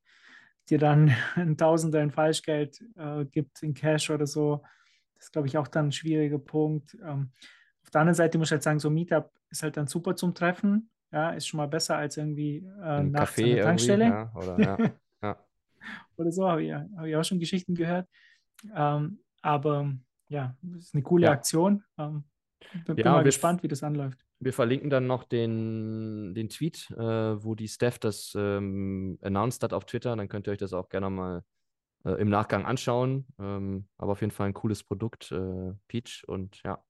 dir dann ein Tausender in Falschgeld äh, gibt, in Cash oder so. Das ist, glaube ich, auch dann ein schwieriger Punkt. Ähm, auf der anderen Seite muss ich halt sagen, so ein Meetup ist halt dann super zum Treffen. Ja, ist schon mal besser als irgendwie äh, Ein nachts Café an der Tankstelle ja, oder ja, ja. oder so, habe ich, habe ich auch schon Geschichten gehört. Ähm, aber ja, ist eine coole. Aktion. Ähm, bin, bin mal gespannt, wie das anläuft. Wir verlinken dann noch den, den Tweet, äh, wo die Steph das ähm, announced hat auf Twitter. Dann könnt ihr euch das auch gerne mal äh, im Nachgang anschauen. Ähm, aber auf jeden Fall ein cooles Produkt, äh, Peach. Und ja,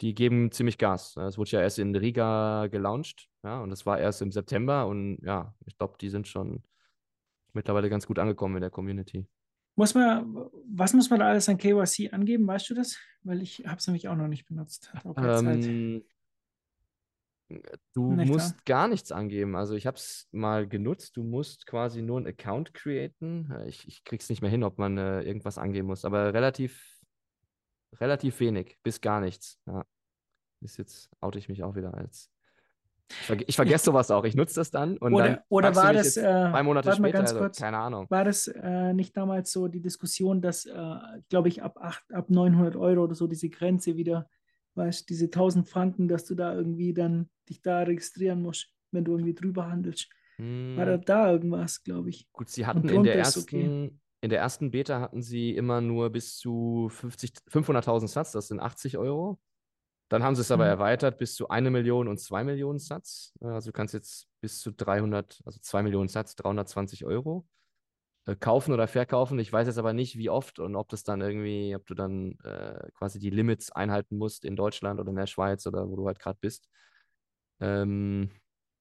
die geben ziemlich Gas. Es wurde ja erst in Riga gelauncht, ja, und das war erst im September. Und ja, ich glaube, die sind schon mittlerweile ganz gut angekommen in der Community. Muss man, was muss man da alles an KYC angeben? Weißt du das? Weil ich habe es nämlich auch noch nicht benutzt. Ähm, Du Nicht musst wahr? gar nichts angeben. Also ich habe es mal genutzt. Du musst quasi nur einen Account createn. Äh, Ich, ich krieg's nicht mehr hin, ob man äh, irgendwas angeben muss, aber relativ, relativ wenig, bis gar nichts. Ja. Ist jetzt oute ich mich auch wieder als. Ich, verge ich vergesse sowas auch. Ich nutze das dann und Oder- dann oder war das, äh, zwei Monate später. ganz Also, kurz. keine Ahnung. War das äh, nicht damals so die Diskussion, dass, äh, glaube ich, ab, acht, ab 900 Euro oder so diese Grenze wieder, weißt diese 1000 Franken, dass du da irgendwie dann dich da registrieren musst, wenn du irgendwie drüber handelst. War da, Hm, da irgendwas, glaube ich. gut, sie hatten in der ist okay. ersten, in der ersten Beta hatten sie immer nur bis zu 50, 500.000 Satz, das sind 80 Euro. Dann haben sie es aber Mhm. erweitert bis zu eine Million und zwei Millionen Satz. Also du kannst jetzt bis zu 300, also zwei Millionen Satz, 320 Euro kaufen oder verkaufen. Ich weiß jetzt aber nicht, wie oft und ob das dann irgendwie, ob du dann äh, quasi die Limits einhalten musst in Deutschland oder in der Schweiz oder wo du halt gerade bist. Ähm,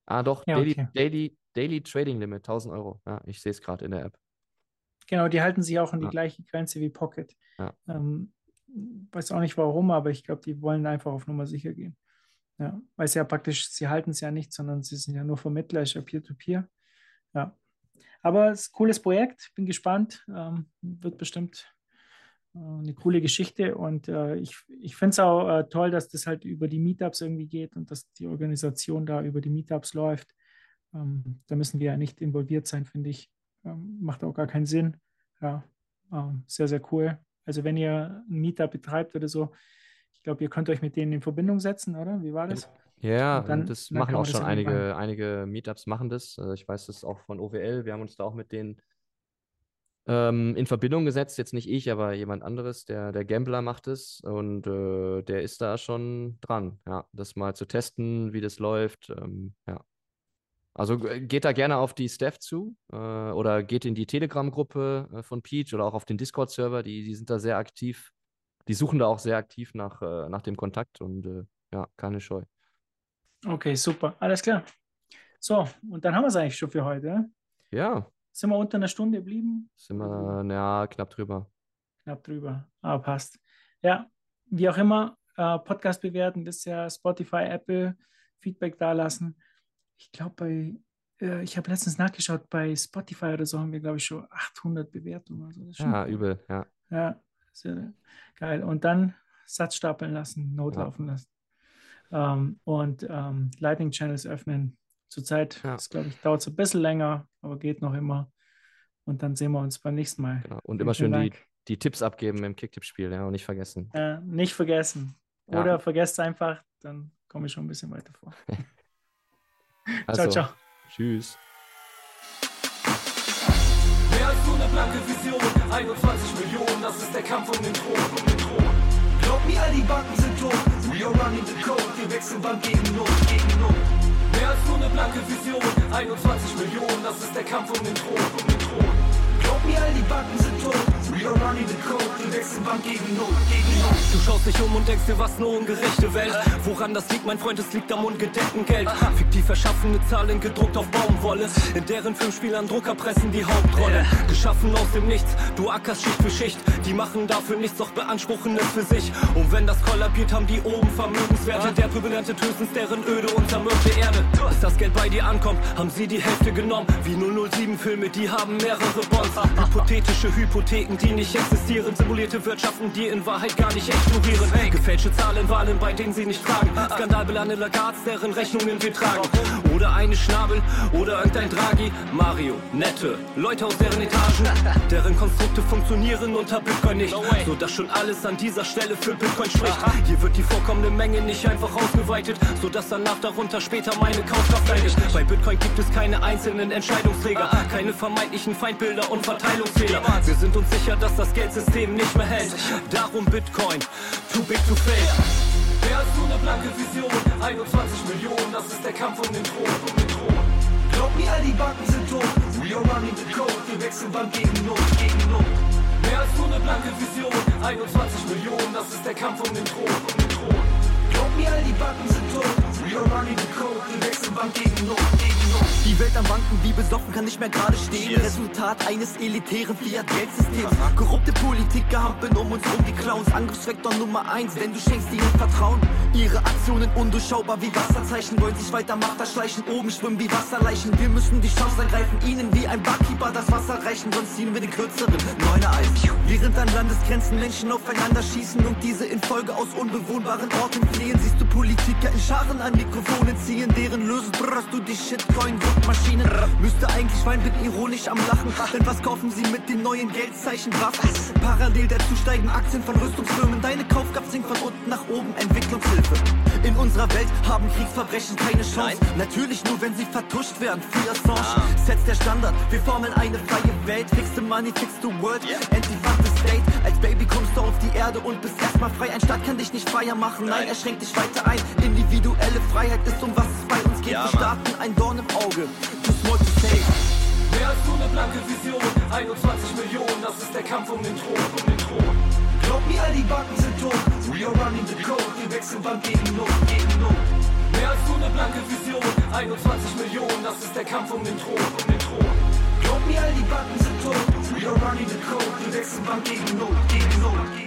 ah, doch, Ja, Daily, okay. Daily, Daily Trading Limit, 1000 Euro. Ja, ich sehe es gerade in der App. Genau, die halten sich auch an die Ja. gleiche Grenze wie Pocket. Ja. Ähm, weiß auch nicht warum, aber ich glaube, die wollen einfach auf Nummer sicher gehen. Ja, weil es ja praktisch, sie halten es ja nicht, sondern sie sind ja nur Vermittler, ist ja Peer-to-Peer. Ja. Aber es ist ein cooles Projekt, bin gespannt. Ähm, wird bestimmt äh, eine coole Geschichte und äh, ich, ich finde es auch äh, toll, dass das halt über die Meetups irgendwie geht und dass die Organisation da über die Meetups läuft. Ähm, da müssen wir ja nicht involviert sein, finde ich. Ähm, macht auch gar keinen Sinn. Ja, ähm, sehr, sehr cool. Also wenn ihr ein Meetup betreibt oder so, ich glaube, ihr könnt euch mit denen in Verbindung setzen, oder? Wie war das? Ja, Und dann- das dann machen auch schon einige, einige Meetups machen das. Äh, Ich weiß das auch von OWL. Wir haben uns da auch mit denen ähm, in Verbindung gesetzt. Jetzt nicht ich, aber jemand anderes. Der, der Gambler macht es und äh, der ist da schon dran, ja, das mal zu testen, wie das läuft. Ähm, ja. Also geht da gerne auf die Staff zu äh, oder geht in die Telegram-Gruppe äh, von Peach oder auch auf den Discord-Server. Die, die sind da sehr aktiv. Die suchen da auch sehr aktiv nach, äh, nach dem Kontakt und äh, ja, keine Scheu. Okay, super. Alles klar. So, und dann haben wir es eigentlich schon für heute. Ja, Sind wir unter einer Stunde geblieben? sind wir ja, knapp drüber. Knapp drüber. Aber passt. Ja, wie auch immer, äh, Podcast bewerten, das ist ja Spotify, Apple, Feedback dalassen. Ich glaube, bei, äh, ich habe letztens nachgeschaut, bei Spotify oder so haben wir, glaube ich, schon 800 Bewertungen. Also Ja, cool. übel, ja. Ja, sehr geil. Und dann Satz stapeln lassen, Note Ja. laufen lassen. Ähm, und ähm, Lightning Channels öffnen. Zurzeit, Ja. das glaube ich, dauert es ein bisschen länger, aber geht noch immer. Und dann sehen wir uns beim nächsten Mal. Genau. Und Vielen, immer schön die, die Tipps abgeben im Kicktipp-Spiel, ja, und nicht vergessen. Äh, nicht vergessen. Ja. Oder vergesst es einfach, dann komme ich schon ein bisschen weiter vor. Also, ciao, ciao. Tschüss. Mehr als nur eine blanke Vision, 21 Millionen, das ist der Kampf um den Thron, um den Thron. Glaub mir, all die Banken sind tot, we are running the code, wir wechseln Bank gegen Not, gegen Not. Mehr als nur eine blanke Vision, 21 Millionen, das ist der Kampf um den Thron, um den Thron. Glaub mir, all die Banken sind tot, are running the code, wir wechseln Bank gegen Not, gegen Not. Du schaust dich um und denkst dir, was eine ungerechte Welt. Woran das liegt, mein Freund, es liegt am ungedeckten Geld. Fiktiv erschaffene Zahlen gedruckt auf Baumwolle. In deren Filmspielern Drucker pressen die Hauptrolle. Geschaffen aus dem Nichts, du ackerst Schicht für Schicht. Die machen dafür nichts, doch beanspruchen es für sich. Und wenn das kollabiert, haben die oben Vermögenswerte. Der erntet höchstens deren öde und zermürbte Erde. Bis das Geld bei dir ankommt, haben sie die Hälfte genommen. Wie 007-Filme, die haben mehrere Bonds. Hypothetische Hypotheken, die nicht existieren. Simulierte Wirtschaften, die in Wahrheit gar nicht explodieren. Gefälschte Zahlen, Wahlen, bei denen sie nicht fragen. Skandalbelange Lagards, deren Rechnungen wir tragen. Oder eine Schnabel, oder irgendein Draghi. Mario, nette Leute aus deren Etagen. Deren Konstrukte funktionieren unter Bitcoin nicht. So dass schon alles an dieser Stelle für Bitcoin spricht. Hier wird die vorkommende Menge nicht einfach ausgeweitet. So dass danach darunter später meine Kaufkraft leidet. Bei Bitcoin gibt es keine einzelnen Entscheidungsträger. Keine vermeintlichen Feindbilder und Verteilungsfehler. Wir sind uns sicher, dass das Geldsystem nicht mehr hält. Darum Bitcoin, too big to fail. Mehr als nur eine blanke Vision, 21 Millionen, das ist der Kampf um den Thron, um den Thron. Glaub mir, all die Banken sind tot, we are running the code, wir wechseln Bank gegen Not, gegen Not. Mehr als nur eine blanke Vision, 21 Millionen, das ist der Kampf um den Thron, um den Thron. Glaub mir, all die Banken sind tot, we are running the code, wir wechseln Bank gegen Not, gegen Not. Die Welt am Wanken, wie besoffen, kann nicht mehr gerade stehen. Resultat eines elitären Fiat-Geldsystems. Korrupte Politiker hampeln um uns rum wie Clowns. Angriffsvektor Nummer eins, denn du schenkst ihnen Vertrauen. Ihre Aktionen undurchschaubar wie Wasserzeichen. Wollen sich weiter Macht erschleichen, oben schwimmen wie Wasserleichen. Wir müssen die Chance ergreifen, ihnen wie ein Barkeeper das Wasser reichen. Sonst ziehen wir den kürzeren, neuner Eis. Während an Landesgrenzen Menschen aufeinander schießen und diese in Folge aus unbewohnbaren Orten fliehen, siehst du Politiker in Scharen an Mikrofonen ziehen, deren Lösen brrrst du die Shitcoin-Druckmaschinen. Müsste eigentlich weinen, bin ironisch am Lachen. Denn was kaufen sie mit den neuen Geldzeichen Waffen? Parallel dazu steigen Aktien von Rüstungsfirmen. Deine Kaufkraft sinkt von unten nach oben, Entwicklungshilfe. In unserer Welt haben Kriegsverbrechen keine Chance. Natürlich nur, wenn sie vertuscht werden. Free Assange setzt der Standard. Wir formen eine freie Welt. Fix the money, fix the world. The state. Als Baby kommst du auf die Erde und bist erstmal frei. Ein Staat kann dich nicht freier machen. Nein, er schränkt dich weiter ein. Individuelle Freiheit ist um was es bei uns geht. Wir starten ein Dorn im Auge. Too small to say. Mehr als nur eine blanke Vision. 21 Millionen, das ist der Kampf um den Thron, um den Thron. Glaub mir, all die Banken sind tot. We are running the code. Wir wechseln Bank gegen Not, gegen Not. Mehr als nur eine blanke Vision. 21 Millionen, das ist der Kampf um den Thron, um den Thron. Glaub mir, all die Banken sind tot. We are running the code. Wir wechseln Bank gegen Not, gegen Not.